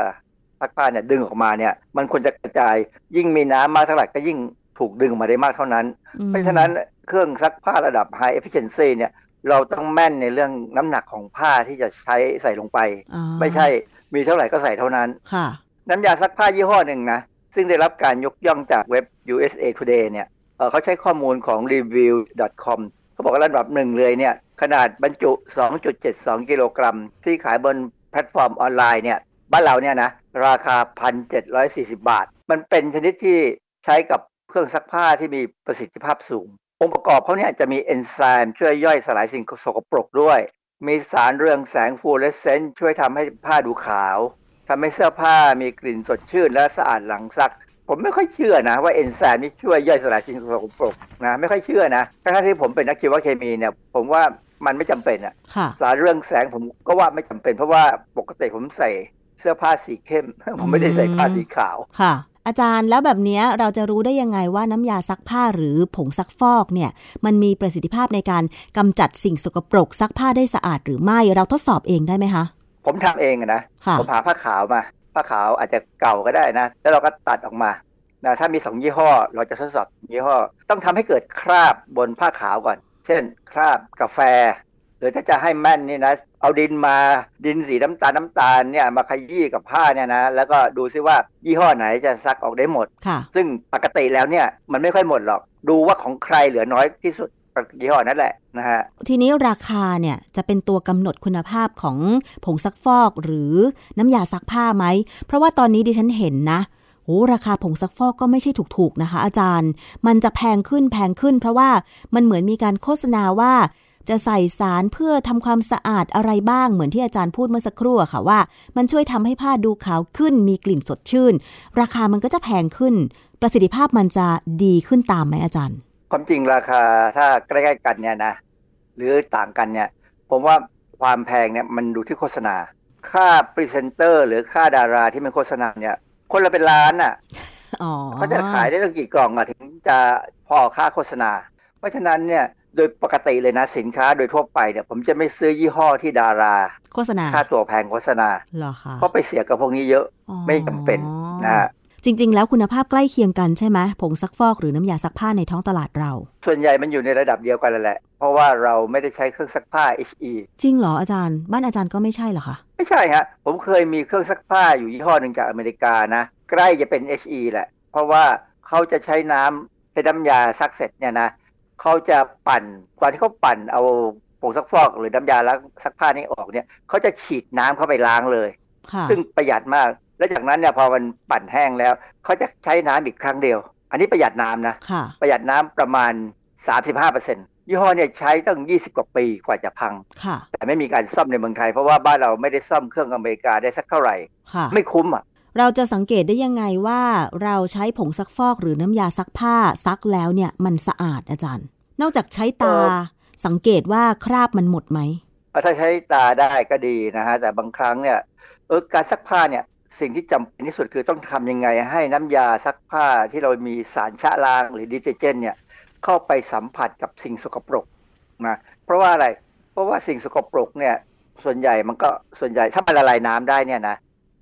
ซักผ้าเนี่ยดึงออกมาเนี่ย มันควรจะกระจายยิ่งมีน้ำมากเท่าไหร่ก็ยิ่งถูกดึงออกมาได้มากเท่านั้นอืมเพราะฉะนั้นเครื่องซักผ้าระดับ high efficiency เนี่ยเราต้องแม่นในเรื่องน้ำหนักของผ้าที่จะใช้ใส่ลงไปอ๋อไม่ใช่มีเท่าไหร่ก็ใส่เท่านั้นค่ะ น้ำยาซักผ้ายี่ห้อหนึ่งนะ ซึ่งได้รับการยกย่องจากเว็บ USA Today เนี่ยเขาใช้ข้อมูลของ review.com เขาบอกว่าอันดับหนึ่งเลยเนี่ย ขนาดบรรจุ 2.72 กิโลกรัม ที่ขายบนแพลตฟอร์มออนไลน์เนี่ยบ้านเราเนี่ยนะ ราคา 1,740 บาท มันเป็นชนิดที่ใช้กับเครื่องซักผ้าที่มีประสิทธิภาพสูง องค์ประกอบเขาเนี่ยจะมีเอนไซม์ช่วยย่อยสลายสิ่งสกปรกด้วย มีสารเรืองแสงฟลูออเรสเซนต์ช่วยทำให้ผ้าดูขาว ทำให้เสื้อผ้ามีกลิ่นสดชื่นและสะอาดหลังซัก ผมไม่ค่อยเชื่อนะ ว่าเอนไซม์นี่ช่วยย่อยสลายสิ่งสกปรกนะไม่ค่อยเชื่อนะทั้งๆที่ผมเป็นนักชีวเคมีเนี่ยผมว่ามันไม่จำเป็นอะค่ะสารเรื่องแสงผมก็ว่าไม่จำเป็น เพราะว่าปกติผมใส่เสื้อผ้าสีเข้ม ผมไม่ได้ใส่ผ้าสีขาวค่ะ อาจารย์แล้วแบบเนี้ยเราจะรู้ได้ยังไงว่าน้ำยาซักผ้าหรือผงซักฟอกเนี่ย มันมีประสิทธิภาพในการกำจัดสิ่งสกปรกซักผ้าได้สะอาดหรือไม่เราทดสอบเองได้ไหมคะ ผมทำเองอะนะค่ะผมหาผ้าขาวมาผ้าขาวอาจจะเก่าก็ได้นะ แล้วเราก็ตัดออกมานะถ้ามีสองยี่ห้อ เราจะทดสอบยี่ห้อ ต้องทำให้เกิดคราบบนผ้าขาวก่อน เช่น คราบกาแฟ หรือถ้าจะให้แม่นนี่นะ เอาดินมาดินสีน้ำตาลน้ำตาลเนี่ยมาขยี้กับผ้าเนี่ยนะ แล้วก็ดูซิว่ายี่ห้อไหนจะซักออกได้หมดค่ะซึ่งปกติแล้วเนี่ยมันไม่ค่อยหมดหรอก ดูว่าของใครเหลือน้อยที่สุด ยี่ห้อนั่นแหละนะฮะทีนี้ราคาเนี่ยจะเป็นตัวกำหนดคุณภาพของผงซักฟอกหรือน้ำยาซักผ้าไหม เพราะว่าตอนนี้ดิฉันเห็นนะโอ้ราคาผงซักฟอกก็ไม่ใช่ถูกๆนะคะ อาจารย์ มันจะแพงขึ้นแพงขึ้น เพราะว่ามันเหมือนมีการโฆษณาว่า จะใส่สารเพื่อทำความสะอาดอะไรบ้างเหมือนที่อาจารย์พูดเมื่อสักครู่อะค่ะว่า มันช่วยทำให้ผ้าดูขาวขึ้น มีกลิ่นสดชื่น ราคามันก็จะแพงขึ้น ประสิทธิภาพมันจะดีขึ้นตามไหมอาจารย์ ความจริงราคาถ้าใกล้ๆกันเนี่ยนะหรือต่างกันเนี่ย ผมว่าความแพงเนี่ยมันดูที่โฆษณา ค่าพรีเซนเตอร์ หรือค่าดาราที่มันโฆษณาเนี่ย คนละเป็นล้านอะอ๋อเขาจะขายได้ตั้งกี่กล่องอะถึงจะพอค่าโฆษณา เพราะฉะนั้นเนี่ยโดยปกติเลยนะสินค้าโดยทั่วไปเนี่ยผมจะไม่ซื้อยี่ห้อที่ดารา โฆษณาค่าตัวแพงโฆษณาเหรอคะเพราะไปเสียกับพวกนี้เยอะอ๋อไม่จำเป็นนะฮะ จริง ๆ แล้วคุณภาพใกล้เคียงกันใช่ไหมผงซักฟอกหรือน้ำยาซักผ้าในท้องตลาดเรา ส่วนใหญ่มันอยู่ในระดับเดียวกันแล้วแหละ เพราะว่าเราไม่ได้ใช้เครื่องซักผ้า HE จริงเหรออาจารย์ บ้านอาจารย์ก็ไม่ใช่เหรอคะไม่ใช่ฮะผมเคยมีเครื่องซักผ้าอยู่ยี่ห้อหนึ่งจากอเมริกานะ ใกล้จะเป็น HE แหละ เพราะว่าเขาจะใช้น้ำใช้น้ำยาซักเสร็จเนี่ยนะเขาจะปั่นก่อนที่เขาปั่นเอาผงซักฟอกหรือน้ำยาล้างซักผ้านี้ออกเนี่ยเขาจะฉีดน้ำเข้าไปล้างเลยค่ะซึ่งประหยัดมาก แล้วจากนั้นเนี่ยพอมันปั่นแห้งแล้วเขาจะใช้น้ำอีกครั้งเดียว อันนี้ประหยัดน้ำนะค่ะประหยัดน้ำประมาณ 35%ยี่ห้อเนี่ยใช้ตั้ง 20 กว่าปีกว่าจะพังค่ะแต่ไม่มีการซ่อมในเมืองไทย เพราะว่าบ้านเราไม่ได้ซ่อมเครื่องอเมริกาได้สักเท่าไหร่ค่ะไม่คุ้มอะเราจะสังเกตได้ยังไงว่าเราใช้ผงซักฟอกหรือน้ำยาซักผ้าซักแล้วเนี่ยมันสะอาดอาจารย์ นอกจากใช้ตาเออสังเกตว่าคราบมันหมดไหมเอาถ้าใช้ตาได้ก็ดีนะฮะแต่บางครั้งเนี่ยเออการซักผ้าเนี่ย สิ่งที่จำเป็นที่สุดคือต้องทำยังไงให้น้ำยาซักผ้าที่เรามีสารชะล้างหรือดิเจเจนเนี่ยเข้าไปสัมผัสกับสิ่งสกปรกนะเพราะว่าอะไร เพราะว่าสิ่งสกปรกเนี่ยส่วนใหญ่มันก็ส่วนใหญ่ถ้ามันละลายน้ำได้เนี่ยนะ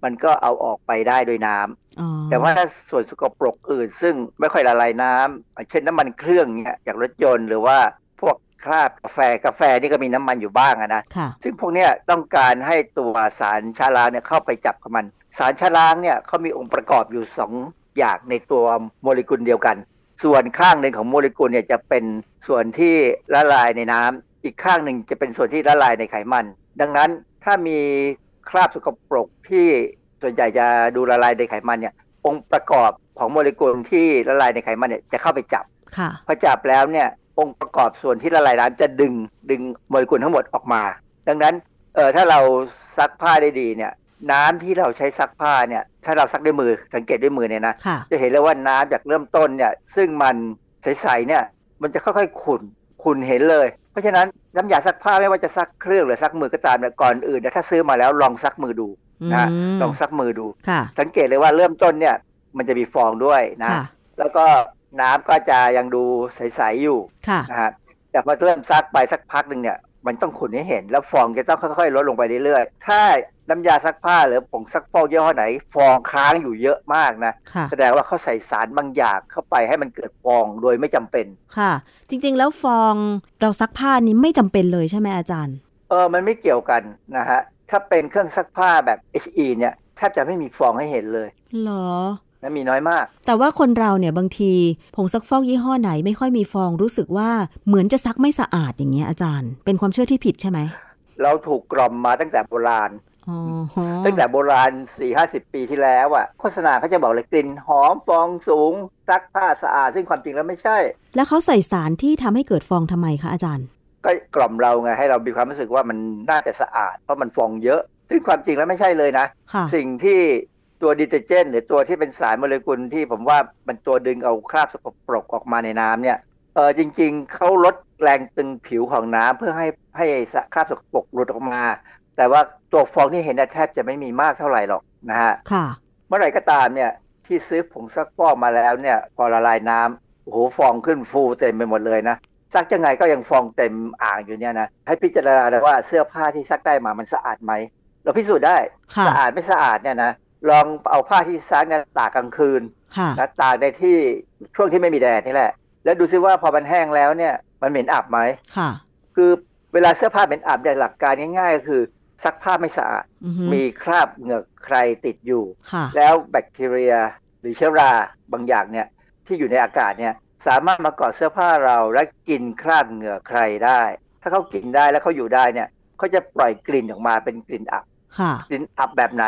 มันก็เอาออกไปได้โดยน้ำอ๋อแต่ว่าถ้าส่วนสกปรกอื่น ซึ่งไม่ค่อยละลายน้ำเช่นน้ำมันเครื่องเนี่ยจากรถยนต์หรือว่าพวกคราบกาแฟกาแฟนี่ก็มีน้ำมันอยู่บ้างอะนะค่ะซึ่งพวกเนี้ยต้องการให้ตัวสารชาล้างเนี่ยเข้าไปจับกับมัน สารชาล้างเนี่ยเขามีองค์ประกอบอยู่สองอย่างในตัวโมเลกุลเดียวกัน ส่วนข้างหนึ่งของโมเลกุลเนี่ยจะเป็นส่วนที่ละลายในน้ำอีกข้างหนึ่งจะเป็นส่วนที่ละลายในไขมัน ดังนั้นถ้ามีคราบสกปรกที่ส่วนใหญ่จะดูละลายในไขมันเนี่ยองค์ประกอบของโมเลกุลที่ละลายในไขมันเนี่ยจะเข้าไปจับค่ะพอจับแล้วเนี่ยองค์ประกอบส่วนที่ละลายน้ำจะดึงดึงโมเลกุลทั้งหมดออกมา ดังนั้นเออถ้าเราซักผ้าได้ดีเนี่ย น้ำที่เราใช้ซักผ้าเนี่ย ถ้าเราซักด้วยมือสังเกตด้วยมือเนี่ยนะค่ะจะเห็นเลยว่าน้ำจากเริ่มต้นเนี่ย ซึ่งมันใสๆเนี่ย มันจะค่อยๆขุ่นขุ่นเห็นเลย เพราะฉะนั้นน้ำยาซักผ้าไม่ว่าจะซักเครื่องหรือซักมือก็ตามเนี่ยก่อนอื่นเนี่ยถ้าซื้อมาแล้วลองซักมือดูนะฮะอืมลองซักมือดูค่ะสังเกตเลยว่าเริ่มต้นเนี่ย มันจะมีฟองด้วยนะค่ะแล้วก็น้ำก็จะยังดูใสๆอยู่ค่ะนะฮะแต่พอเริ่มซักไปสักพักหนึ่งเนี่ย มันต้องขุ่นให้เห็น แล้วฟองจะต้องค่อยๆลดลงไปเรื่อยๆ ถ้าน้ำยาซักผ้าหรือผงซักฟอกยี่ห้อไหน ฟองค้างอยู่เยอะมากนะค่ะแสดงว่าเขาใส่สารบางอย่างเข้าไปให้มันเกิดฟองโดยไม่จำเป็น ค่ะ จริงๆ แล้วฟองเราซักผ้านี้ไม่จำเป็นเลยใช่ไหมอาจารย์ เออมันไม่เกี่ยวกันนะฮะถ้าเป็นเครื่องซักผ้าแบบ HE เนี่ยแทบจะไม่มีฟองให้เห็นเลย เหรอ นะมีน้อยมาก แต่ว่าคนเราเนี่ยบางทีผงซักฟอกยี่ห้อไหนไม่ค่อยมีฟองรู้สึกว่าเหมือนจะซักไม่สะอาดอย่างเงี้ยอาจารย์ เป็นความเชื่อที่ผิดใช่ไหม เราถูกกล่อมมาตั้งแต่โบราณอ๋อฮะตั้งแต่โบราณ4 5 0ปีที่แล้วอะ่ะโฆษณาเขาจะบอกเลยกลิ่นหอมฟองสูงซักผ้าสะอาด ซึ่งความจริงแล้วไม่ใช่ แล้วเขาใส่สารที่ทำให้เกิดฟองทำไมคะอาจารย์ ก็กล่อมเราไงให้เรามีความรู้สึกว่ามันน่าจะสะอาดเพราะมันฟองเยอะ ซึ่งความจริงแล้วไม่ใช่เลยนะค่ะสิ่งที่ ตัวดิเตอร์เจน หรือตัวที่เป็นสารโมเลกุลที่ผมว่ามันตัวดึงเอาคราบสกปรกออกมาในน้ำเนี่ยเออจริงๆเขาลดแรงตึงผิวของน้ำเพื่อให้ให้คราบสกปรกหลุดออกมา แต่ว่าตัวฟองที่เห็นน่ะแทบจะไม่มีมากเท่าไหร่หรอกนะฮะค่ะเมื่อไหร่ก็ตามเนี่ยที่ซื้อผงซักฟอกมาแล้วเนี่ยพอละลายน้ำโอ้โหฟองขึ้นฟูเต็มไปหมดเลยนะซักยังไงก็ยังฟองเต็มอ่างอยู่เนี่ยนะให้พิจารณาเลยว่าเสื้อผ้าที่ซักได้มามันสะอาดไหมเราพิสูจน์ได้ค่ะสะอาดไม่สะอาดเนี่ยนะ ลองเอาผ้าที่ซักเนี่ยตากกลางคืนค่ะนะตากในที่ช่วงที่ไม่มีแดดนี่แหละ แล้วดูซิว่าพอมันแห้งแล้วเนี่ย มันเหม็นอับไหมค่ะ คือเวลาเสื้อผ้าเหม็นอับเนี่ยหลักการง่าย ๆ ก็คือซักผ้าไม่สะอาดอือฮึมีคราบเหงือกใครติดอยู่ค่ะแล้วแบคทีเรียหรือเชื้อราบางอย่างเนี่ยที่อยู่ในอากาศเนี่ยสามารถมาเกาะเสื้อผ้าเราและกินคราบเหงื่อใครได้ ถ้าเขากินได้แล้วเขาอยู่ได้เนี่ยเขาจะปล่อยกลิ่นออกมาเป็นกลิ่นอับค่ะกลิ่นอับแบบไหน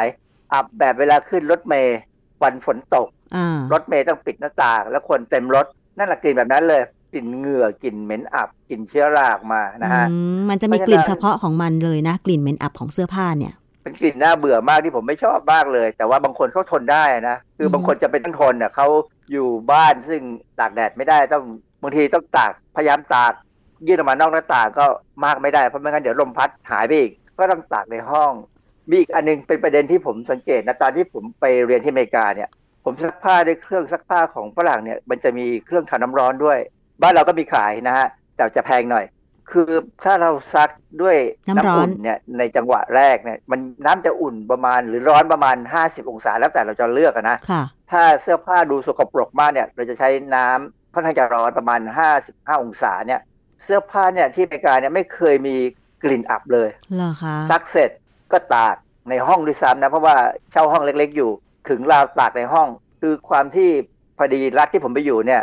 อับแบบเวลาขึ้นรถเมย์วันฝนตกอ่ารถเมย์ต้องปิดหน้าต่าง แล้วคนเต็มรถนั่นแหละกลิ่นแบบนั้นเลยกลิ่นเหงื่อกลิ่นเหม็นอับกลิ่นเชื้อราออกมานะฮะอืมมันจะมีกลิ่นเฉพาะของมันเลยนะ กลิ่นเหม็นอับของเสื้อผ้าเนี่ยเป็นกลิ่นน่าเบื่อมากที่ผมไม่ชอบมากเลย แต่ว่าบางคนเขาทนได้นะคือมบางคนจะเป็นต้องทนเนี่ยเขาอยู่บ้านซึ่งตากแดดไม่ได้ต้องบางทีต้องตากพยายามตากยื่นออกมานอกหน้าต่างก็มากไม่ได้เพราะไม่งั้นเดี๋ยวลมพัดหายไปอีกก็ต้องตากในห้อง มีอีกอันนึงเป็นประเด็นที่ผมสังเกตนะตอนที่ผมไปเรียนที่อเมริกาเนี่ย ผมซักผ้าด้วยเครื่องซักผ้าของฝรั่งเนี่ยมันจะมีเครื่องทำน้ำร้อนด้วย บ้านเราก็มีขายนะฮะแต่จะแพงหน่อย คือถ้าเราซักด้วยน้ำร้อนอุ่นเนี่ยในจังหวะแรกเนี่ยมันน้ำจะอุ่นประมาณหรือร้อนประมาณ 50 องศาแล้วแต่เราจะเลือกอะนะค่ะถ้าเสื้อผ้าดูสกปรกมากเนี่ยเราจะใช้น้ำค่อนข้างจะร้อนประมาณ 55 องศาเนี่ยเสื้อผ้าเนี่ยที่อเมริกาเนี่ยไม่เคยมีกลิ่นอับเลยเหรอคะซักเสร็จ ก็ตากในห้องด้วยซ้ำนะ เพราะว่าเช่าห้องเล็กๆอยู่ ถึงราวตากในห้อง คือความที่พอดีรัฐที่ผมไปอยู่เนี่ย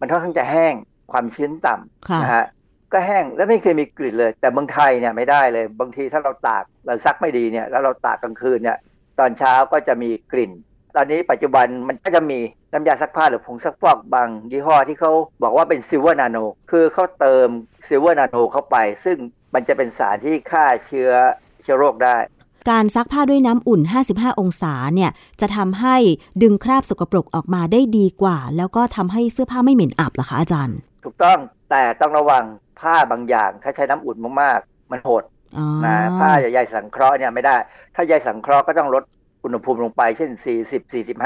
มันค่อนข้างจะแห้งความชื้นต่ค่ะำนะฮะก็แห้งแล้วไม่เคยมีกลิ่นเลย แต่เมืองไทยเนี่ยไม่ได้เลย บางทีถ้าเราตากเราซักไม่ดีเนี่ย แล้วเราตากกลางคืนเนี่ย ตอนเช้าก็จะมีกลิ่น ตอนนี้ปัจจุบันมันก็จะมีน้ำยาซักผ้าหรือผงซักฟอกบางยี่ห้อที่เขาบอกว่าเป็น silver nano คือเขาเติม silver nano เข้าไป ซึ่งมันจะเป็นสารที่ฆ่าเชื้อ เชื้อโรคได้ การซักผ้าด้วยน้ำอุ่น 55 องศาเนี่ยจะทำให้ดึงคราบสกปรกออกมาได้ดีกว่า แล้วก็ทำให้เสื้อผ้าไม่เหม็นอับเหรอคะอาจารย์ ถูกต้องแต่ต้องระวังผ้าบางอย่าง ถ้าใช้น้ำอุ่นมากๆ มันหดอ๋อนะผ้าใยสังเคราะห์เนี่ยไม่ได้ ถ้าใยสังเคราะห์ก็ต้องลดอุณหภูมิลงไปเช่น 40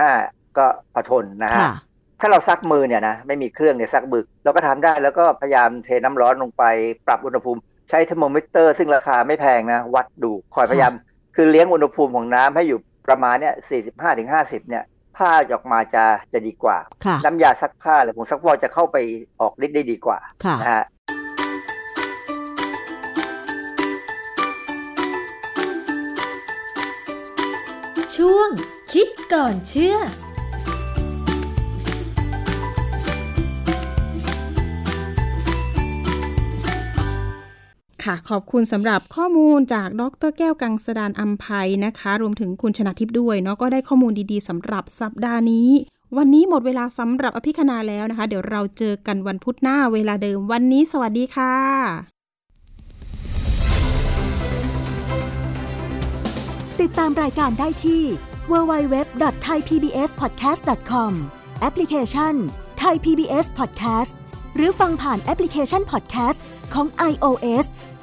45 ก็พอทนนะฮะค่ะถ้าเราซักมือเนี่ยนะไม่มีเครื่องเนี่ยซักบึกเราก็ทำได้แล้วก็พยายามเทน้ำร้อนลงไปปรับอุณหภูมิ ใช้เทอร์โมมิเตอร์ ซึ่งราคาไม่แพงนะ วัดดูคอยพยายาม คือเลี้ยงอุณหภูมิของน้ำให้อยู่ประมาณเนี่ย45ถึง50เนี่ยผ้าออกมาจะจะดีกว่าค่ะน้ำยาซักผ้าหรือผงซักฟอกจะเข้าไปออกฤทธิ์ได้ดีกว่าค่ะนะฮะช่วงคิดก่อนเชื่อ ค่ะ ขอบคุณสำหรับข้อมูลจากดรแก้วกังสดานอัมภัยนะคะ รวมถึงคุณชนะทิพย์ด้วยเนาะก็ได้ข้อมูลดีๆสำหรับสัปดาห์นี้ วันนี้หมดเวลาสำหรับอภิคณาแล้วนะคะ เดี๋ยวเราเจอกันวันพุธหน้าเวลาเดิมวันนี้ สวัสดีค่ะ ติดตามรายการได้ที่ www.thaipbspodcast.com แอปพลิเคชัน Thai PBS Podcast หรือฟังผ่านแอปพลิเคชัน Podcast ของ iOS